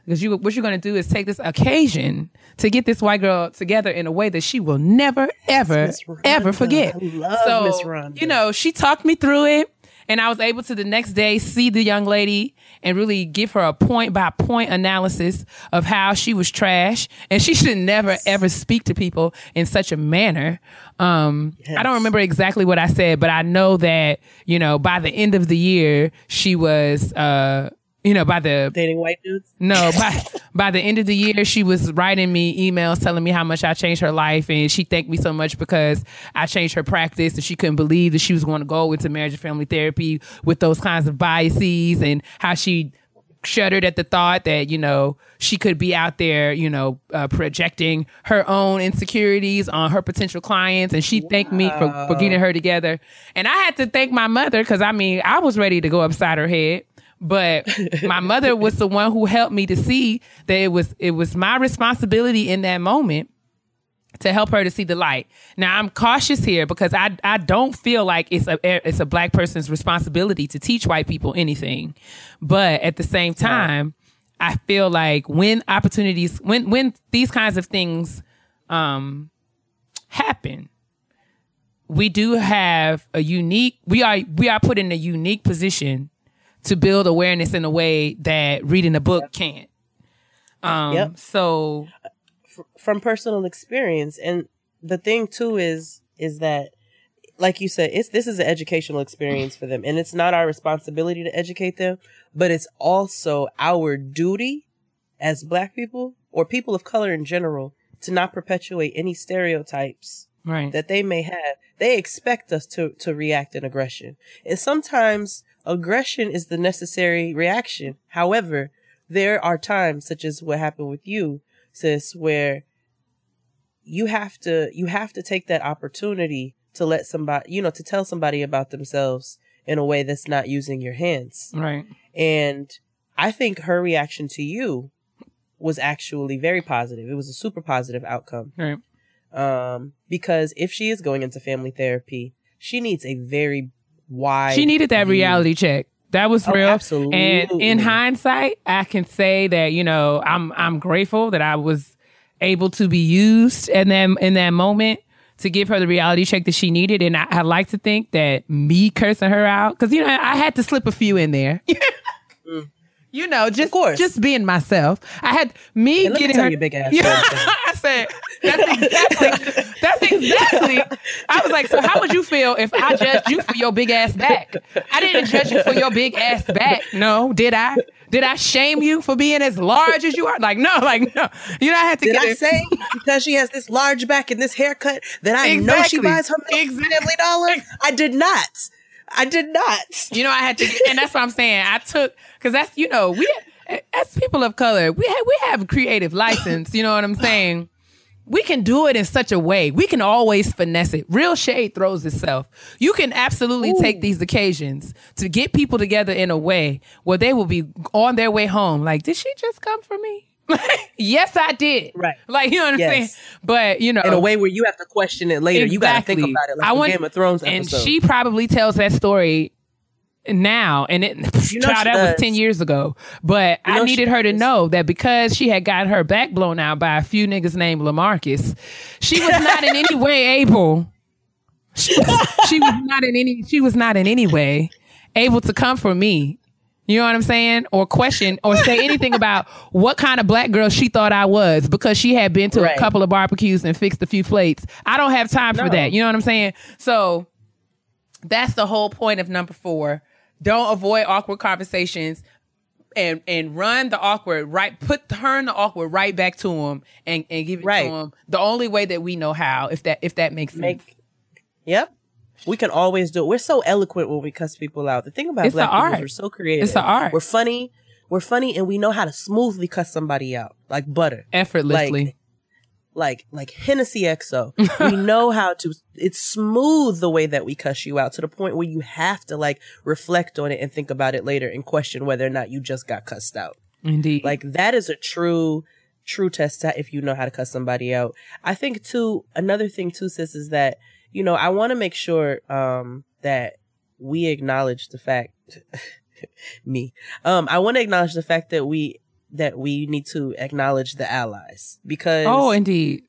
Because you, what you're going to do is take this occasion to get this white girl together in a way that she will never, ever, ever forget. I love so, Miss Rhonda. you know, she talked me through it, and I was able to the next day see the young lady and really give her a point by point analysis of how she was trash, and she should never ever speak to people in such a manner. Um, I don't remember exactly what I said, but I know that you know by the end of the year she was. Uh, you know, by the dating white dudes. No, by by the end of the year, she was writing me emails telling me how much I changed her life, and she thanked me so much because I changed her practice, and she couldn't believe that she was going to go into marriage and family therapy with those kinds of biases, and how she shuddered at the thought that you know she could be out there you know uh, projecting her own insecurities on her potential clients and she wow. thanked me for, for getting her together and i had to thank my mother because i mean i was ready to go upside her head but my mother was the one who helped me to see that it was it was my responsibility in that moment to help her to see the light. Now I'm cautious here because I I don't feel like it's a it's a black person's responsibility to teach white people anything. But at the same time, I feel like when opportunities when when these kinds of things um happen, we do have a unique we are we are put in a unique position to build awareness in a way that reading a book yep. can't. Um, yep. So, from personal experience, and the thing too is is that, like you said, it's this is an educational experience for them, and it's not our responsibility to educate them, but it's also our duty as Black people or people of color in general to not perpetuate any stereotypes right. that they may have. They expect us to to react in aggression, and sometimes aggression is the necessary reaction. However, there are times such as what happened with you, sis, where you have to you have to take that opportunity to let somebody, you know, to tell somebody about themselves in a way that's not using your hands. Right. And I think her reaction to you was actually very positive. It was a super positive outcome. Right. Um, because if she is going into family therapy, she needs a very wide. She needed that reality check. That was Oh, real. absolutely. And in hindsight, I can say that you know I'm I'm grateful that I was able to be used in that in that moment to give her the reality check that she needed. And I, I like to think that me cursing her out because you know I had to slip a few in there. You know, just just being myself. I had me And let me getting tell her. you, big ass Yeah. I said that's exactly that's exactly. I was like, so how would you feel if I judged you for your big ass back? I didn't judge you for your big ass back. No, did I? Did I shame you for being as large as you are? Like no, like no. You know, I had to Did get I it. say because she has this large back and this haircut that I know she buys her for Family Dollar? I did not. I did not. You know, I had to, and that's what I'm saying. I took because that's you know we as people of color we have we have creative license. You know what I'm saying? We can do it in such a way. We can always finesse it. Real shade throws itself. You can absolutely take these occasions to get people together in a way where they will be on their way home. Like, did she just come for me? yes, I did. Right. Like, you know what I'm Yes. saying? But you know, In a way where you have to question it later. You got to think about it like I want- Game of Thrones and episode. she probably tells that story now and it You know child, that was 10 years ago but You i needed her to know that because she had gotten her back blown out by a few niggas named lamarcus she was not in any way able she was, she was not in any she was not in any way able to come for me you know what I'm saying? Or question or say anything about what kind of black girl she thought I was because she had been to Right. a couple of barbecues and fixed a few plates. I don't have time for that. You know what I'm saying? So that's the whole point of number four. Don't avoid awkward conversations and and run the awkward right put turn the awkward right back to him and and give it Right. to him the only way that we know how if that if that makes sense. Make Yep. We can always do it. We're so eloquent when we cuss people out. The thing about It's black people art. is we're so creative. It's the art. We're funny. We're funny and we know how to smoothly cuss somebody out. Like butter. effortlessly. Like like like Hennessy XO. we know how to it's smooth the way that we cuss you out to the point where you have to like reflect on it and think about it later and question whether or not you just got cussed out. Indeed. Like that is a true, true test if you know how to cuss somebody out. I think too, another thing too, sis, is that, you know, I want to make sure, um, that we acknowledge the fact, me, um, I want to acknowledge the fact that we, that we need to acknowledge the allies because oh, indeed.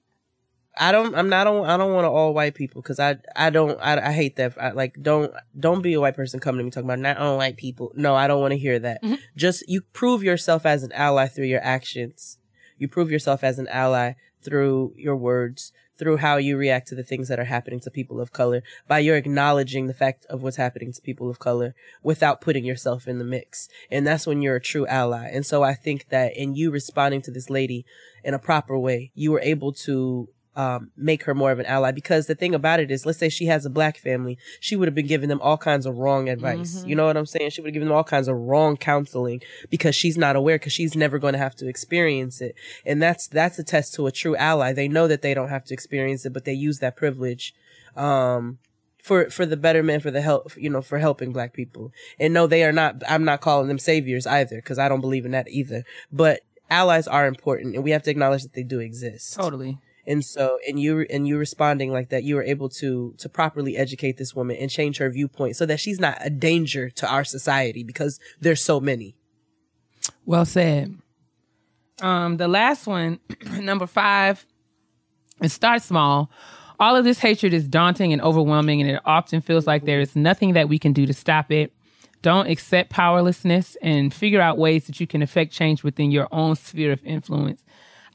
I don't. I'm not. on- I don't want to all white people because I. I don't. I, I hate that. I, like, don't. Don't be a white person coming to me talking about not on white people. No, I don't want to hear that. Mm-hmm. Just you prove yourself as an ally through your actions. You prove yourself as an ally through your words, through how you react to the things that are happening to people of color by your acknowledging the fact of what's happening to people of color without putting yourself in the mix. And that's when you're a true ally. And so I think that in you responding to this lady in a proper way, you were able to um, make her more of an ally because the thing about it is, let's say she has a black family, she would have been giving them all kinds of wrong advice. Mhm. You know what I'm saying? She would have given them all kinds of wrong counseling because she's not aware because she's never going to have to experience it. And that's, that's a test to a true ally. They know that they don't have to experience it, but they use that privilege, um, for, for the betterment, for the help, you know, for helping black people. And no, they are not, I'm not calling them saviors either because I don't believe in that either. But allies are important and we have to acknowledge that they do exist. Totally. And so, and you, and you responding like that, you were able to, to properly educate this woman and change her viewpoint so that she's not a danger to our society because there's so many. Well said. Um, the last one, number five, it starts small. All of this hatred is daunting and overwhelming, and it often feels like there is nothing that we can do to stop it. Don't accept powerlessness and figure out ways that you can affect change within your own sphere of influence.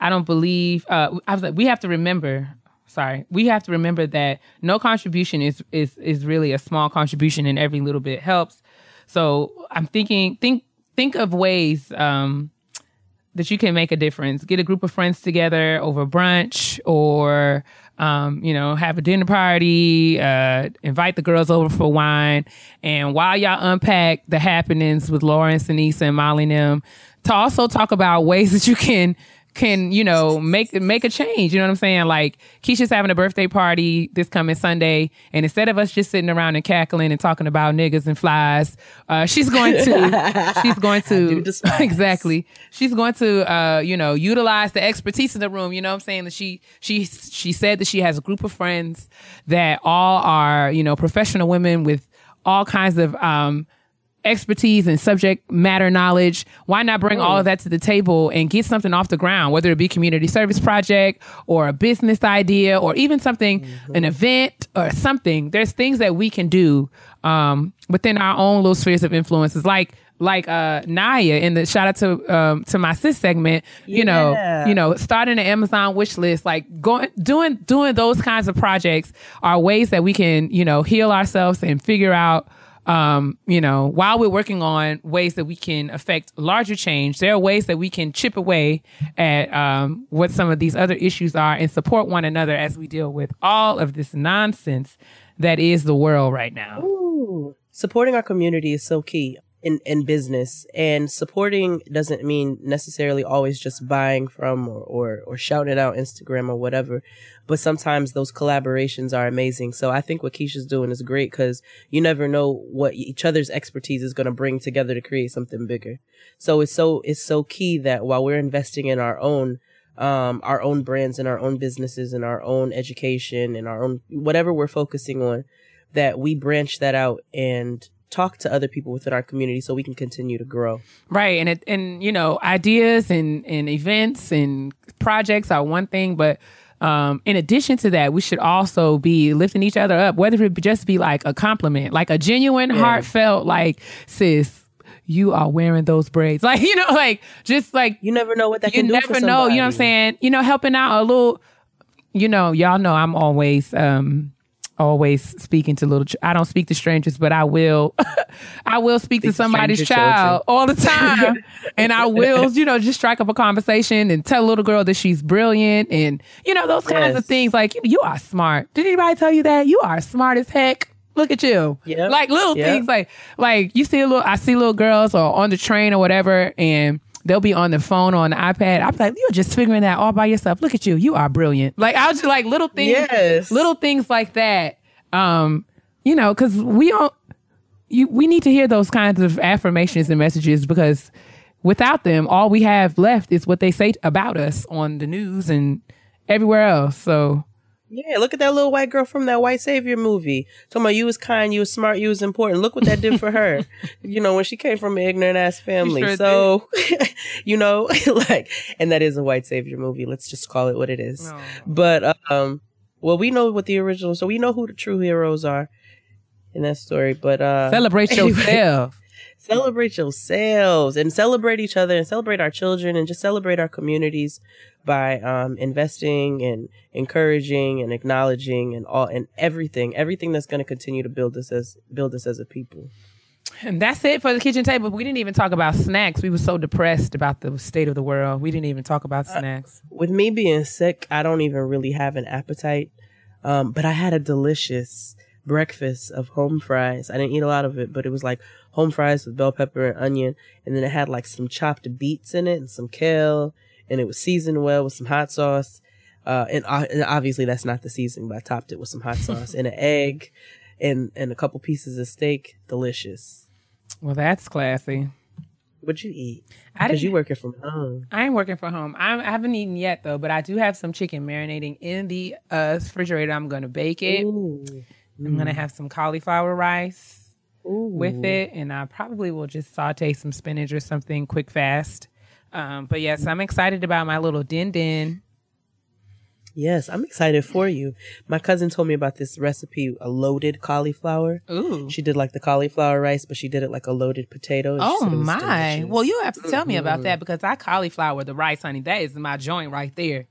I don't believe. Uh, I was like, we have to remember. Sorry, we have to remember that no contribution is is is really a small contribution, and every little bit helps. So I'm thinking, think think of ways um, that you can make a difference. Get a group of friends together over brunch, or um, you know, have a dinner party. Uh, invite the girls over for wine, and while y'all unpack the happenings with Lawrence and Issa and Molly and them, to also talk about ways that you can can you know make make a change. You know what i'm saying? Like keisha's having a birthday party this coming sunday and instead of us just sitting around and cackling and talking about niggas and flies uh, she's going to she's going to exactly. She's going to uh, you know utilize the expertise in the room. You know what i'm saying? That she she she said that she has a group of friends that all are you know professional women with all kinds of um expertise and subject matter knowledge why not bring all of that to the table and get something off the ground whether it be community service project or a business idea or even something an event or something. There's things that we can do um, within our own little spheres of influences. Like like uh Nyia in the shout out to um to my sis segment, you know, you know, starting an Amazon wish list, like going doing doing those kinds of projects are ways that we can, you know, heal ourselves and figure out um, you know, while we're working on ways that we can affect larger change, there are ways that we can chip away at um, what some of these other issues are and support one another as we deal with all of this nonsense that is the world right now. Ooh. Supporting our community is so key in, in business and supporting doesn't mean necessarily always just buying from or, or, or shouting out Instagram or whatever. But sometimes those collaborations are amazing. So I think what Keisha's doing is great because you never know what each other's expertise is going to bring together to create something bigger. So it's so, it's so key that while we're investing in our own, um, our own brands and our own businesses and our own education and our own, whatever we're focusing on, that we branch that out and talk to other people within our community so we can continue to grow. Right. And it, and you know, ideas and, and events and projects are one thing, but um, in addition to that, we should also be lifting each other up, whether it be just be like a compliment, like a genuine, Yeah. heartfelt, like, sis, you are wearing those braids. Like, you know, like just like you never know what that you can do never for know. You know what I'm saying? You know, helping out a little, you know, y'all know I'm always um always speaking to little ch- I don't speak to strangers, but I will I will speak, to Speak to somebody's child children. all the time. and I will, you know, just strike up a conversation and tell a little girl that she's brilliant and you know, those kinds of things like you, you are smart. Did anybody tell you that? You are smart as heck. Look at you. Yep. Like little Yep. things like like you see a little I see little girls or on the train or whatever and they'll be on the phone or on the iPad. I'm like, you're just figuring that all by yourself. Look at you. You are brilliant. Like I was just like little things, Yes. little things like that. Um, you know, because we don't you we need to hear those kinds of affirmations and messages because without them, all we have left is what they say about us on the news and everywhere else. So Yeah, look at that little white girl from that white savior movie. Talking about you was kind, you was smart, you was important. Look what that did for her. you know, when she came from an ignorant ass family. sure so, you know, like, and that is a white savior movie. Let's just call it what it is. But, um, well, we know what the original, so we know who the true heroes are in that story. But, uh, celebrate anyway. yourself. Celebrate yourselves and celebrate each other and celebrate our children and just celebrate our communities by um, investing and encouraging and acknowledging and all and everything, everything that's going to continue to build us as build us as a people. And that's it for the kitchen table. We didn't even talk about snacks. We were so depressed about the state of the world. We didn't even talk about Uh, snacks. With me being sick, I don't even really have an appetite. Um, but I had a delicious breakfast of home fries. I didn't eat a lot of it, but it was like home fries with bell pepper and onion, and then it had like some chopped beets in it and some kale, and it was seasoned well with some hot sauce. Uh, and, uh, and obviously that's not the seasoning, but I topped it with some hot sauce and an egg, and and a couple pieces of steak. Delicious. Well, that's classy. What'd you eat? I Because you working from home. I ain't working from home. I'm, I haven't eaten yet though, but I do have some chicken marinating in the uh, refrigerator. I'm gonna bake it. I'm gonna have some cauliflower rice with it, and I probably will just saute some spinach or something quick fast. Um, but yes, I'm excited about my little din din. Yes, I'm excited for you. My cousin told me about this recipe, a loaded cauliflower. Ooh. She did like the cauliflower rice, but she did it like a loaded potato. Oh said it was my! delicious. Well, you have to tell me about Mhm. that because I cauliflower the rice, honey. That is my joint right there.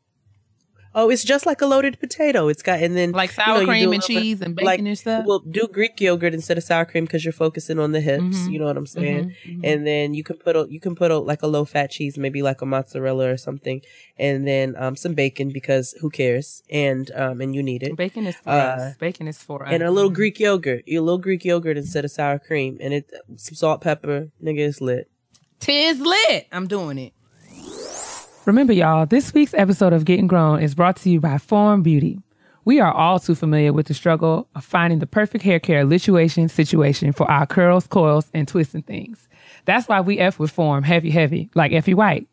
Oh, it's just like a loaded potato. It's got and then Like you sour know, cream and bit- cheese and bacon like, and stuff? Well, do Greek yogurt instead of sour cream because you're focusing on the hips. Mhm. You know what I'm saying? Mhm, And then you can put a, you can put a, like a low fat cheese, maybe like a mozzarella or something, and then um some bacon because who cares? And um and you need it. Bacon is for Uh, us. Bacon is for us. and a little Greek yogurt. A little Greek yogurt instead of sour cream, and it some salt, pepper. Nigga, it's lit. Tis lit. I'm doing it. Remember, y'all, this week's episode of Getting Grown is brought to you by Form Beauty. We are all too familiar with the struggle of finding the perfect hair care lituation situation for our curls, coils, and twists and things. That's why we F with Form heavy, heavy, like Effie White.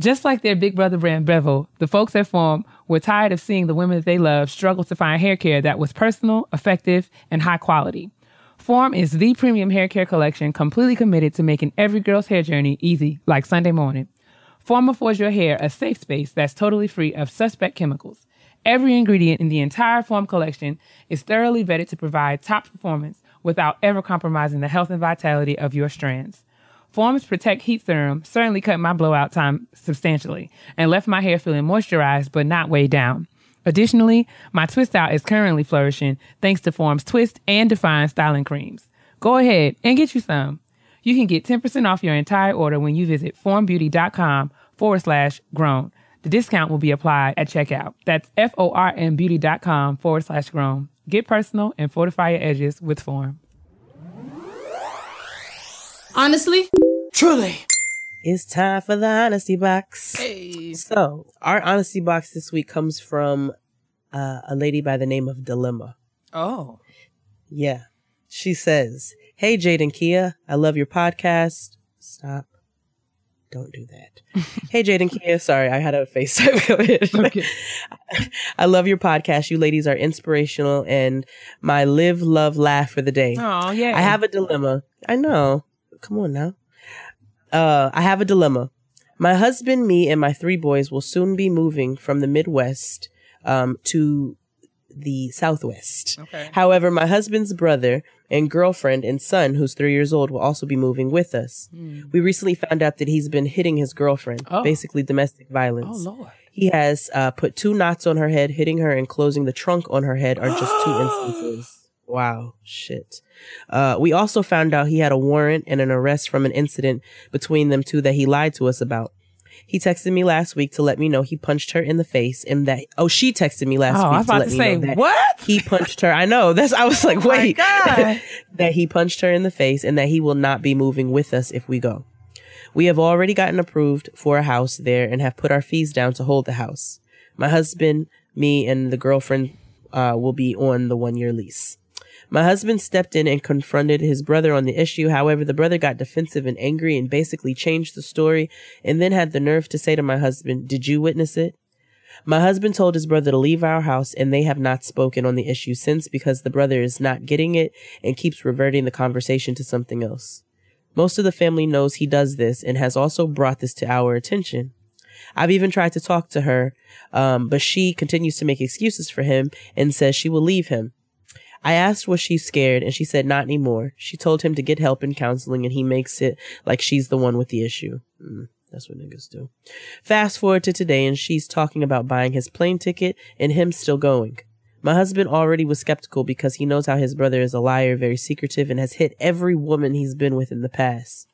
Just like their big brother brand Bevel, the folks at Form were tired of seeing the women that they love struggle to find hair care that was personal, effective, and high quality. Form is the premium hair care collection completely committed to making every girl's hair journey easy, like Sunday morning. Form affords your hair a safe space that's totally free of suspect chemicals. Every ingredient in the entire Form collection is thoroughly vetted to provide top performance without ever compromising the health and vitality of your strands. Form's Protect Heat Serum certainly cut my blowout time substantially and left my hair feeling moisturized but not weighed down. Additionally, my twist out is currently flourishing thanks to Form's Twist and Define styling creams. Go ahead and get you some. You can get 10% off your entire order when you visit formbeauty.com forward slash grown. The discount will be applied at checkout. That's F O R M beauty.com forward slash grown. Get personal and fortify your edges with Form. Honestly? Truly. It's time for the honesty box. Hey. So, our honesty box this week comes from uh, a lady by the name of Dilemma. Oh. Yeah. She says, Hey, Jade and Keia, I love your podcast. Stop. Don't do that. hey, Jade and Keia. Sorry, I had a FaceTime go in. Okay. I love your podcast. You ladies are inspirational and my live, love, laugh for the day. Oh, yeah. I have a dilemma. I know. Come on now. Uh, I have a dilemma. My husband, me, and my three boys will soon be moving from the Midwest um, to the Southwest. Okay. However, my husband's brother and girlfriend and son, who's three years old, will also be moving with us. We recently found out that he's been hitting his girlfriend, Oh. basically domestic violence. Oh, Lord. He has uh, put two knots on her head, hitting her and closing the trunk on her head are just two instances. Wow, shit. Uh, we also found out he had a warrant and an arrest from an incident between them two that he lied to us about. He texted me last week to let me know he punched her in the face and that, oh, she texted me last Oh, week I was to about let to me say, know that what? he punched her. I know. That's, I was like, Oh my wait, God. that he punched her in the face and that he will not be moving with us if we go. We have already gotten approved for a house there and have put our fees down to hold the house. My husband, me, and the girlfriend uh, will be on the one year lease. My husband stepped in and confronted his brother on the issue. However, the brother got defensive and angry and basically changed the story and then had the nerve to say to my husband, Did you witness it? My husband told his brother to leave our house and they have not spoken on the issue since because the brother is not getting it and keeps reverting the conversation to something else. Most of the family knows he does this and has also brought this to our attention. I've even tried to talk to her, um, but she continues to make excuses for him and says she will leave him. I asked was she scared and she said not anymore. She told him to get help in counseling and he makes it like she's the one with the issue. Mm, that's what niggas do. Fast forward to today and she's talking about buying his plane ticket and him still going. My husband already was skeptical because he knows how his brother is a liar, very secretive, and has hit every woman he's been with in the past.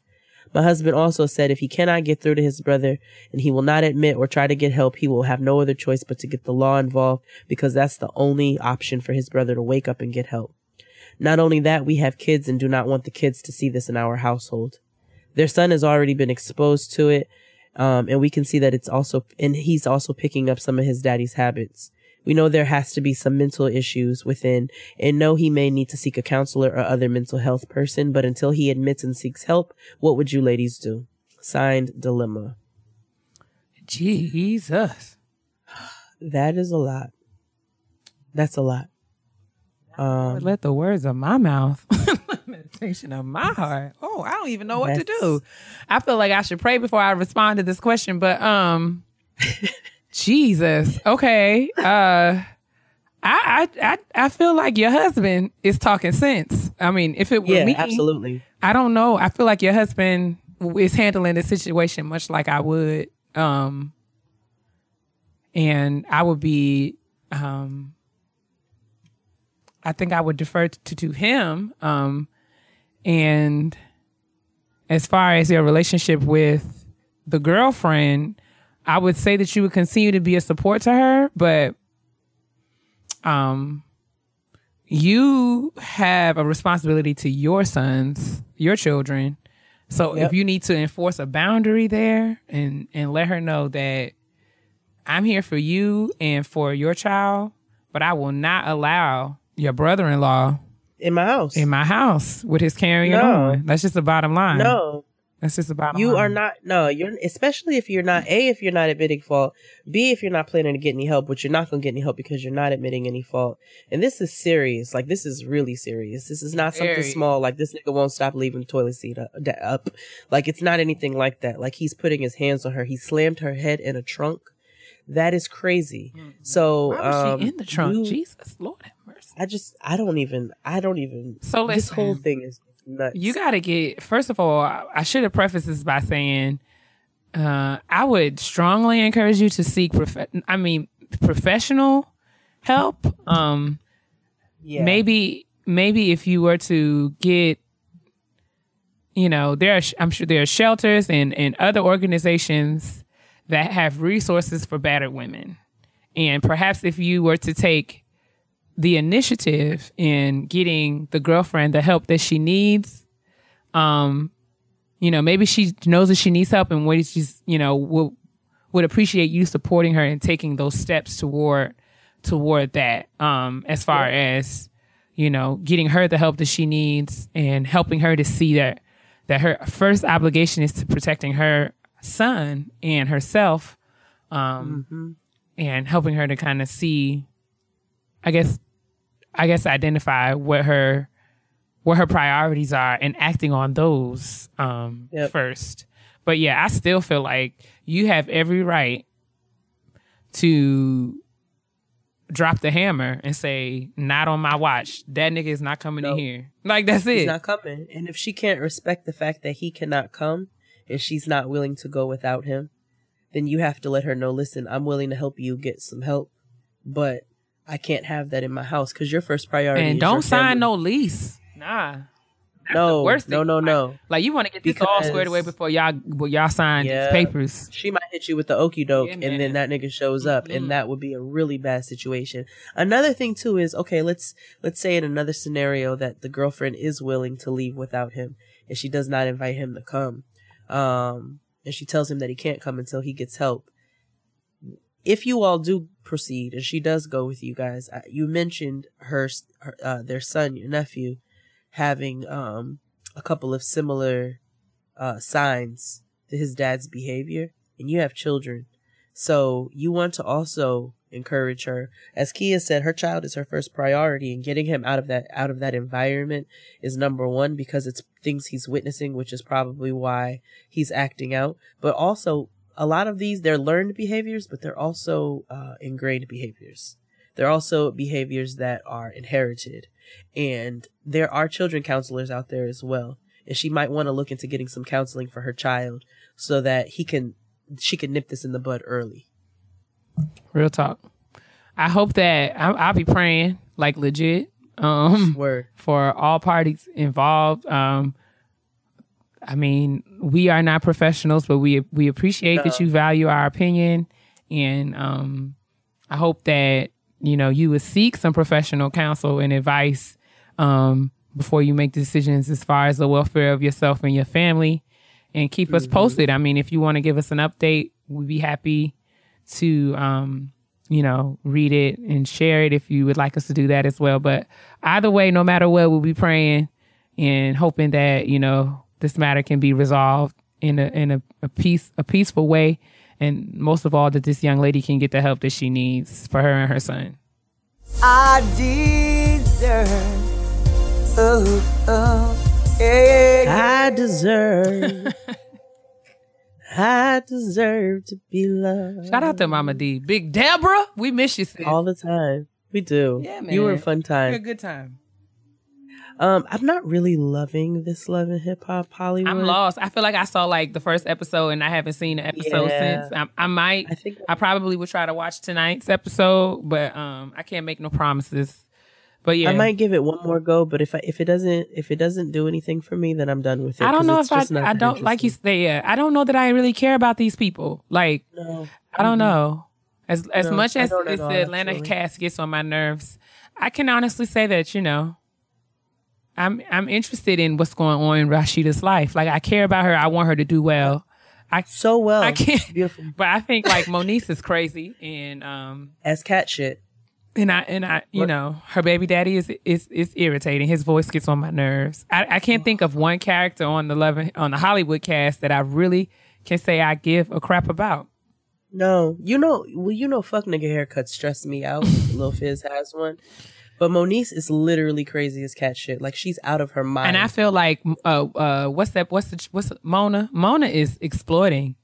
My husband also said if he cannot get through to his brother and he will not admit or try to get help, he will have no other choice but to get the law involved because that's the only option for his brother to wake up and get help. Not only that, we have kids and do not want the kids to see this in our household. Their son has already been exposed to it, um, and we can see that it's also, and he's also picking up some of his daddy's habits. We know there has to be some mental issues within and know he may need to seek a counselor or other mental health person, but until he admits and seeks help, what would you ladies do? Signed Dilemma. Jesus. That is a lot. That's a lot. Um, Let the words of my mouth, meditation of my heart. Oh, I don't even know what to do. I feel like I should pray before I respond to this question, but um, Jesus. Okay. Uh I, I I I feel like your husband is talking sense. I mean, if it were yeah, me, absolutely. I don't know. I feel like your husband is handling the situation much like I would. Um and I would be um I think I would defer to, to him. Um and as far as your relationship with the girlfriend, I would say that you would continue to be a support to her, but um you have a responsibility to your sons, your children. So Yep. if you need to enforce a boundary there and and let her know that I'm here for you and for your child, but I will not allow your brother-in-law in my house. In my house with his carrying No. on. That's just the bottom line. No. That's just about You line. are not no, you're especially if you're not A if you're not admitting fault, B if you're not planning to get any help, which you're not gonna get any help because you're not admitting any fault. And this is serious. Like this is really serious. This is not something Very. small like this nigga won't stop leaving the toilet seat up, up. Like it's not anything like that. Like he's putting his hands on her. He slammed her head in a trunk. That is crazy. So Mm-hmm. Why was um, she in the trunk? you- Jesus, Lord have mercy. I just I don't even I don't even So this whole thing is nuts. You got to get, first of all, I should have prefaced this by saying, uh, I would strongly encourage you to seek, prof- I mean, professional help. Um, Yeah. Maybe, maybe if you were to get, you know, there are, I'm sure there are shelters and, and other organizations that have resources for battered women. And perhaps if you were to take the initiative in getting the girlfriend the help that she needs, um, you know, maybe she knows that she needs help and what she's, you know, would would appreciate you supporting her and taking those steps toward toward that. Um, as far as you know, getting her the help that she needs and helping her to see that that her first obligation is to protecting her son and herself, um, and helping her to kind of see, I guess, I guess identify what her what her priorities are and acting on those um, Yep. first. But yeah, I still feel like you have every right to drop the hammer and say, "Not on my watch. That nigga is not coming in here." Like that's He's it. not coming. And if she can't respect the fact that he cannot come and she's not willing to go without him, then you have to let her know, listen, I'm willing to help you get some help, but I can't have that in my house because your first priority and is don't your sign family. no lease. Nah. no, worst no, thing. no, no. Like you want to get this all squared away before y'all well, y'all sign Yeah. these papers. She might hit you with the okey doke, Yeah, and man. then that nigga shows up, Mhm. and that would be a really bad situation. Another thing too is okay. Let's let's say in another scenario that the girlfriend is willing to leave without him, and she does not invite him to come, um, and she tells him that he can't come until he gets help. If you all do proceed, and she does go with you guys, you mentioned her, her uh, their son, your nephew, having um a couple of similar uh, signs to his dad's behavior, and you have children. So you want to also encourage her. As Keia said, her child is her first priority, and getting him out of that out of that environment is number one because it's things he's witnessing, which is probably why he's acting out. But also, a lot of these they're learned behaviors, but they're also uh, ingrained behaviors They're also behaviors that are inherited. And there are children counselors out there as well. And she might want to look into getting some counseling for her child so that he can she can nip this in the bud early. Real talk. I hope that I, I'll be praying like legit um, Word. for all parties involved. Um, I mean, we are not professionals, but we we appreciate that you value our opinion, and um, I hope that you know you would seek some professional counsel and advice um, before you make decisions as far as the welfare of yourself and your family, and keep us posted. I mean, if you want to give us an update, we'd be happy to um, you know read it and share it if you would like us to do that as well. But either way, no matter what, we'll be praying and hoping that you know this matter can be resolved in a in a, a peace a peaceful way, and most of all that this young lady can get the help that she needs for her and her son. I deserve. Oh, oh, yeah. I deserve. I deserve to be loved. Shout out to Mama D, Big Deborah. We miss you sis. all the time. We do. Yeah, man. You were a fun time. You're a good time. Um, I'm not really loving this love and hip hop Hollywood. I'm lost. I feel like I saw like the first episode and I haven't seen an episode Yeah. since. I, I might. I think I probably would try to watch tonight's episode, but um, I can't make no promises. But yeah, I might give it one more go, but if I, if it doesn't if it doesn't do anything for me, then I'm done with it. I don't know if I. I don't like you say. Yeah, I don't know that I really care about these people. Like No. I don't know. As as No, much as, as all, the Atlanta actually. cast gets on my nerves, I can honestly say that you know, I'm I'm interested in what's going on in Rasheeda's life. Like I care about her. I want her to do well. I so well. I can't. Beautiful. But I think like Monique is crazy, and um, As cat shit. and I and I, you What- know, her baby daddy is is is irritating. His voice gets on my nerves. I, I can't think of one character on the Love on the Hollywood cast that I really can say I give a crap about. No, you know, well, you know, fuck nigga haircuts stress me out. Lil Fizz has one, but Moniece is literally crazy as cat shit. Like she's out of her mind. And I feel like uh uh what's that what's the what's Mona Mona is exploiting.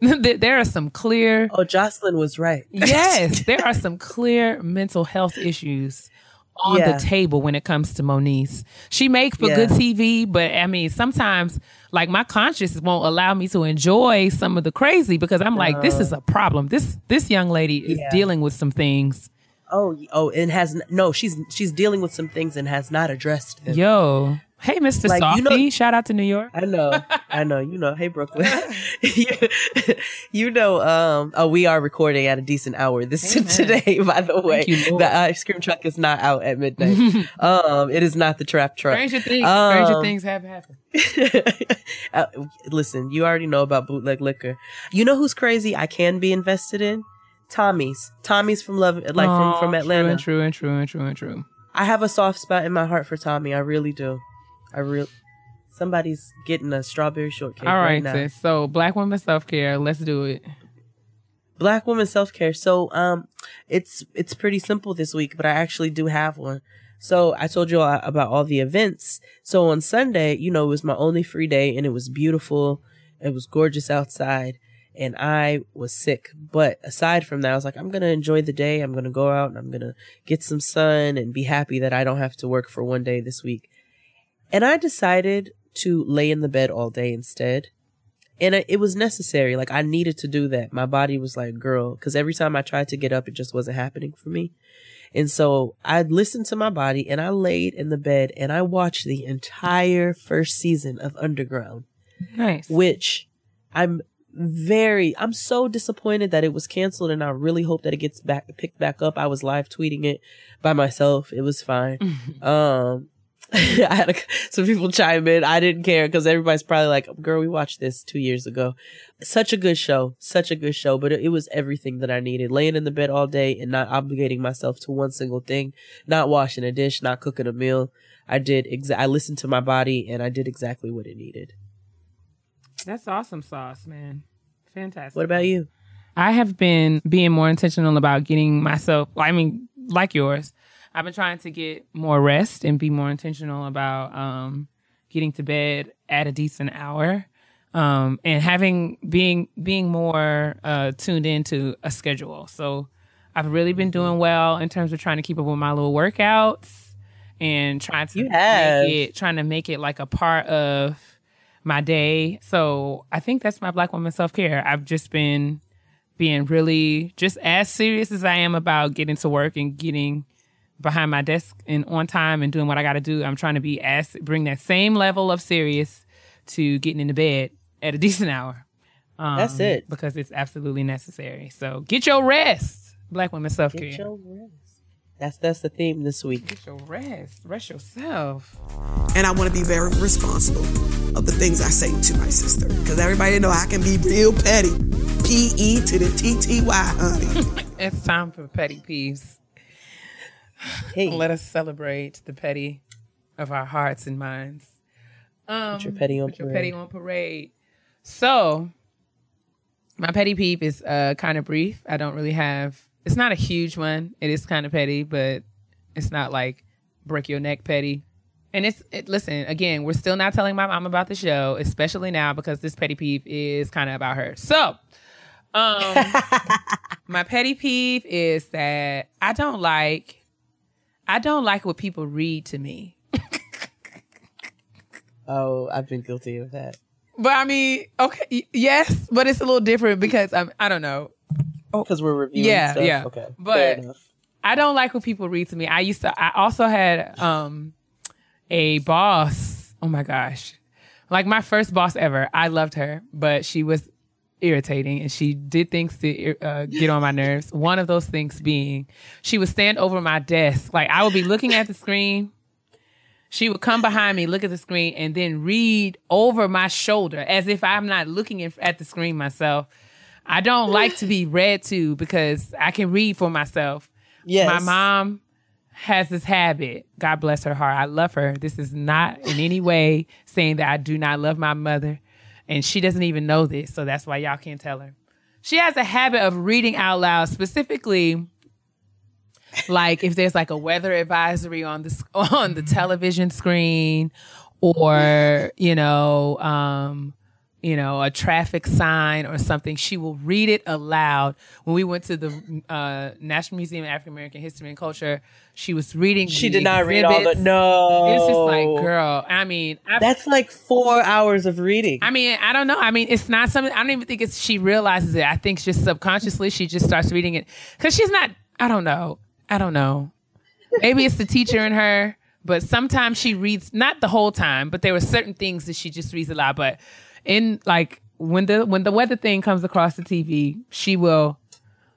There are some clear oh, Joseline was right. yes, there are some clear mental health issues on Yeah. the table when it comes to Moniece. She makes for Yeah. good TV, but I mean, sometimes like my conscience won't allow me to enjoy some of the crazy because I'm like, this is a problem. This this young lady is Yeah. dealing with some things. Oh, oh, and has no. She's she's dealing with some things and has not addressed them. Yo, hey, Mr. Like, Softee, you know- shout out to New York. I know, I know. You know, hey Brooklyn. you, know, um, oh, we are recording at a decent hour this Amen. today. By the way, you, the ice cream truck is not out at midnight. um, it is not the trap truck. Stranger things, stranger Um, things have happened. uh, listen, you already know about bootleg liquor. You know who's crazy? I can be invested in Tommie's. Tommie's from Love, like from from Aw, Atlanta. True and true and true and true and true. I have a soft spot in my heart for Tommy. I really do. I real. Somebody's getting a strawberry shortcake All right, right, sis. So black woman self care. Let's do it. Black woman self care. So um, it's it's pretty simple this week, but I actually do have one. So I told you all about all the events. So on Sunday, you know, it was my only free day, and it was beautiful. It was gorgeous outside, and I was sick. But aside from that, I was like, I'm gonna enjoy the day. I'm gonna go out and I'm gonna get some sun and be happy that I don't have to work for one day this week. And I decided to lay in the bed all day instead and it, it was necessary. Like I needed to do that. My body was like, "Girl," because every time I tried to get up, it just wasn't happening for me. And so I listened to my body, and I laid in the bed, and I watched the entire first season of Underground, Nice. which I'm very, I'm so disappointed that it was canceled, and I really hope that it gets back picked back up. I was live tweeting it by myself. It was fine. Um, I had a, some people chime in. I didn't care because everybody's probably like, "Girl, we watched this two years ago." Such a good show, such a good show. But it, it was everything that I needed. Laying in the bed all day and not obligating myself to one single thing, not washing a dish, not cooking a meal. I did. Exa- I listened to my body and I did exactly what it needed. That's awesome sauce, man. Fantastic. What about you? I have been being more intentional about getting myself, I mean, like yours, I've been trying to get more rest and be more intentional about um, getting to bed at a decent hour. Um, and having being being more uh, tuned into a schedule. So I've really been doing well in terms of trying to keep up with my little workouts and trying to You have. make it trying to make it like a part of my day. So I think that's my black woman self care. I've just been being really just as serious as I am about getting to work and getting behind my desk and on time and doing what I got to do. I'm trying to be as bring that same level of serious to getting into bed at a decent hour. Um, That's it. because it's absolutely necessary. So get your rest, black women self care. Get your rest. That's that's the theme this week. Get your rest. Rest yourself. And I want to be very responsible of the things I say to my sister. Because everybody know I can be real petty. P E to the T T Y, honey. It's time for petty peeves. Hey. Let us celebrate the petty of our hearts and minds. Um, Put your petty on put your petty on parade. So, my petty peeve is uh, kind of brief. I don't really have. It's not a huge one. It is kind of petty, but it's not like break your neck petty. And it's it, listen again. We're still not telling my mom about the show, especially now because this petty peeve is kind of about her. So, um, my petty peeve is that I don't like. I don't like what people read to me. Oh, I've been guilty of that. But I mean, okay, yes, but it's a little different because I'm, I don't know. Because we're reviewing Yeah, stuff. yeah. Okay. But. I don't like when people read to me. I used to. I also had um a boss. Oh my gosh, like my first boss ever. I loved her, but she was irritating and she did things to uh, get on my nerves. One of those things being she would stand over my desk. Like I would be looking at the screen. She would come behind me, look at the screen, and then read over my shoulder as if I'm not looking at the screen myself. I don't like to be read to because I can read for myself. Yes. My mom has this habit. God bless her heart. I love her. This is not in any way saying that I do not love my mother. And she doesn't even know this. So that's why y'all can't tell her. She has a habit of reading out loud, specifically like if there's like a weather advisory on the on the television screen or you know um you know a traffic sign or something she will read it aloud when we went to the uh, national museum of african american history and culture she was reading She did not read all the. exhibits. No. it's just like girl i mean I, That's like four hours of reading. I mean, I don't know. I mean, it's not something. I don't even think it's she realizes it. I think just subconsciously she just starts reading it because she's not. I don't know. I don't know. Maybe it's the teacher in her, but sometimes she reads not the whole time, but there were certain things that she just reads a lot. But in like when the when the weather thing comes across the TV, she will.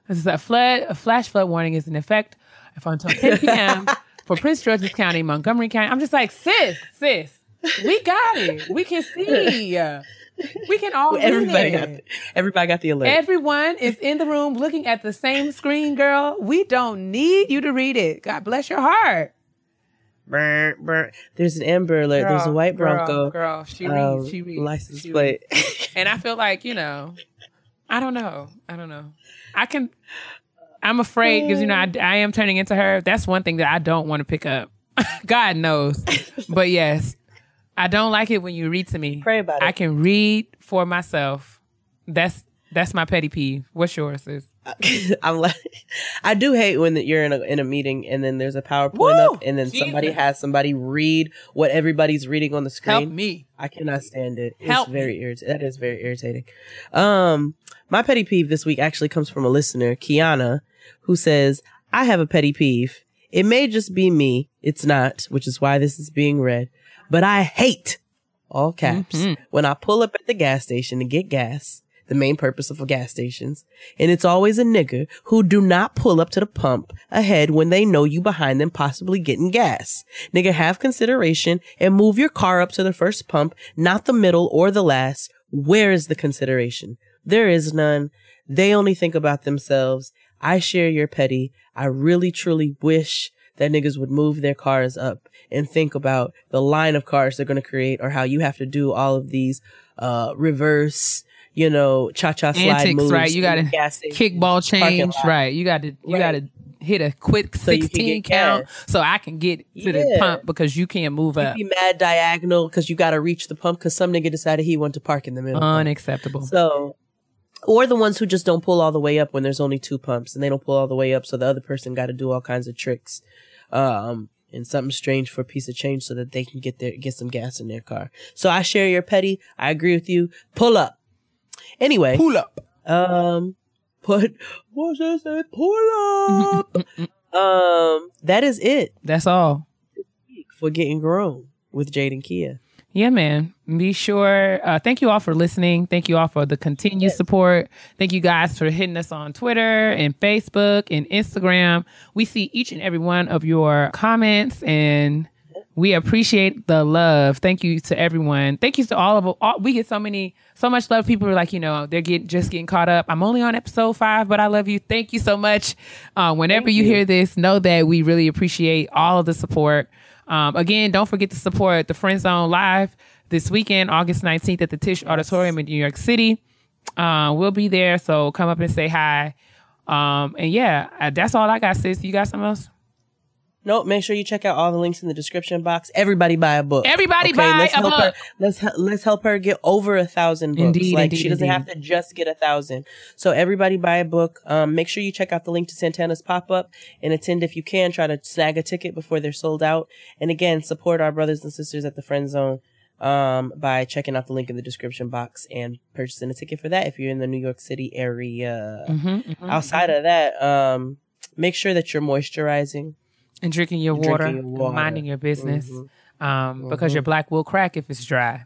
This is a flood. A flash flood warning is in effect if until 10 p.m. for Prince George's County, Montgomery County. I'm just like, sis, sis, we got it. We can see. We can all everybody got. The, everybody got the alert. Everyone is in the room looking at the same screen, girl. We don't need you to read it. God bless your heart. Brr, brr. There's an Amber Alert. There's a white Bronco. girl, she um, reads, she reads, License she plate. And I feel like, you know, I don't know. I don't know. I can, I'm afraid because, you know, I, I am turning into her. That's one thing that I don't want to pick up. God knows. But yes, I don't like it when you read to me. Pray about I it. can read for myself. That's that's my petty peeve. What's yours, sis? I'm like, I do hate when you're in a in a meeting and then there's a PowerPoint Woo! up and then somebody has somebody read what everybody's reading on the screen. Help me. I cannot stand it. It's Help very irritating. That is very irritating. Um, my petty peeve this week actually comes from a listener, Kiana, who says, I have a petty peeve. It may just be me. It's not, which is why this is being read, but I hate all caps Mhm. when I pull up at the gas station to get gas. The main purpose of gas stations. And it's always a nigger who do not pull up to the pump ahead when they know you behind them possibly getting gas. Nigga, have consideration and move your car up to the first pump, not the middle or the last. Where is the consideration? There is none. They only think about themselves. I share your petty. I really truly wish that niggas would move their cars up and think about the line of cars they're going to create or how you have to do all of these, uh, reverse, you know, cha-cha slide Antics, moves. right? You got to kickball change, right? You got to you Right. got to hit a quick So sixteen get count gas. so I can get to the pump because you can't move You up. be mad diagonal because you got to reach the pump because some nigga decided he wanted to park in the middle. Unacceptable. So, or the ones who just don't pull all the way up when there's only two pumps and they don't pull all the way up. So the other person got to do all kinds of tricks. Um, and something strange for a piece of change so that they can get their, get some gas in their car. So I share your petty. I agree with you. Pull up. Anyway. Pull up. Um, put, what's that say? Pull up. um, that is it. That's all. For getting grown with Jade and Keia. Yeah, man. Be sure. Uh, thank you all for listening. Thank you all for the continued support. Thank you guys for hitting us on Twitter and Facebook and Instagram. We see each and every one of your comments and we appreciate the love. Thank you to everyone. Thank you to all of all, we get so many so much love. People are like, you know, they're getting just getting caught up. I'm only on episode five, but I love you. Thank you so much. Uh, whenever you. you hear this, know that we really appreciate all of the support. Um, again, don't forget to support the Friend Zone Live this weekend, August 19th at the Tisch. Auditorium in New York City. Uh, we'll be there, so come up and say hi. Um, and yeah, uh, that's all I got, sis. You got something else? Nope. Make sure you check out all the links in the description box. Everybody buy a book. Everybody okay, buy let's a help book. Her, let's let's help her get over a thousand books. Indeed, like indeed, she doesn't indeed. have to just get a thousand. So everybody buy a book. Um, make sure you check out the link to Santana's pop up and attend if you can. Try to snag a ticket before they're sold out. And again, support our brothers and sisters at the Friend Zone um, by checking out the link in the description box and purchasing a ticket for that if you're in the New York City area. Mm-hmm, mm-hmm, Outside of that, um, make sure that you're moisturizing and drinking your, and water, drinking your water. minding your business, Mhm. um, because Mhm. your black will crack if it's dry.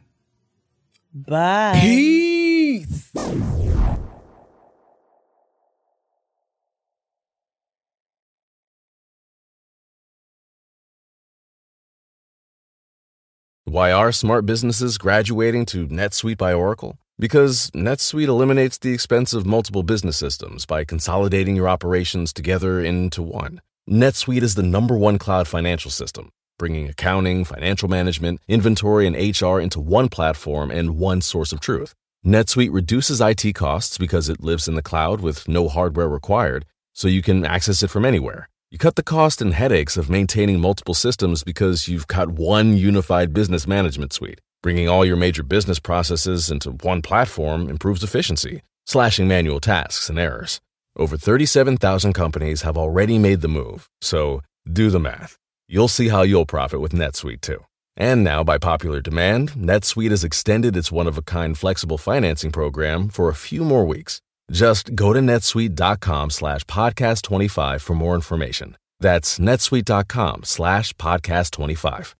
Bye. Peace. Why are smart businesses graduating to NetSuite by Oracle? Because NetSuite eliminates the expense of multiple business systems by consolidating your operations together into one. NetSuite is the number one cloud financial system, bringing accounting, financial management, inventory, and HR into one platform and one source of truth. NetSuite reduces IT costs because it lives in the cloud with no hardware required, so you can access it from anywhere. You cut the cost and headaches of maintaining multiple systems because you've got one unified business management suite. Bringing all your major business processes into one platform improves efficiency, slashing manual tasks and errors. Over 37,000 companies have already made the move, so do the math. You'll see how you'll profit with NetSuite too. And now, by popular demand, NetSuite has extended its one of a kind flexible financing program for a few more weeks. Just go to netsuite.com slash podcast 25 for more information. That's netsuite.com slash podcast 25.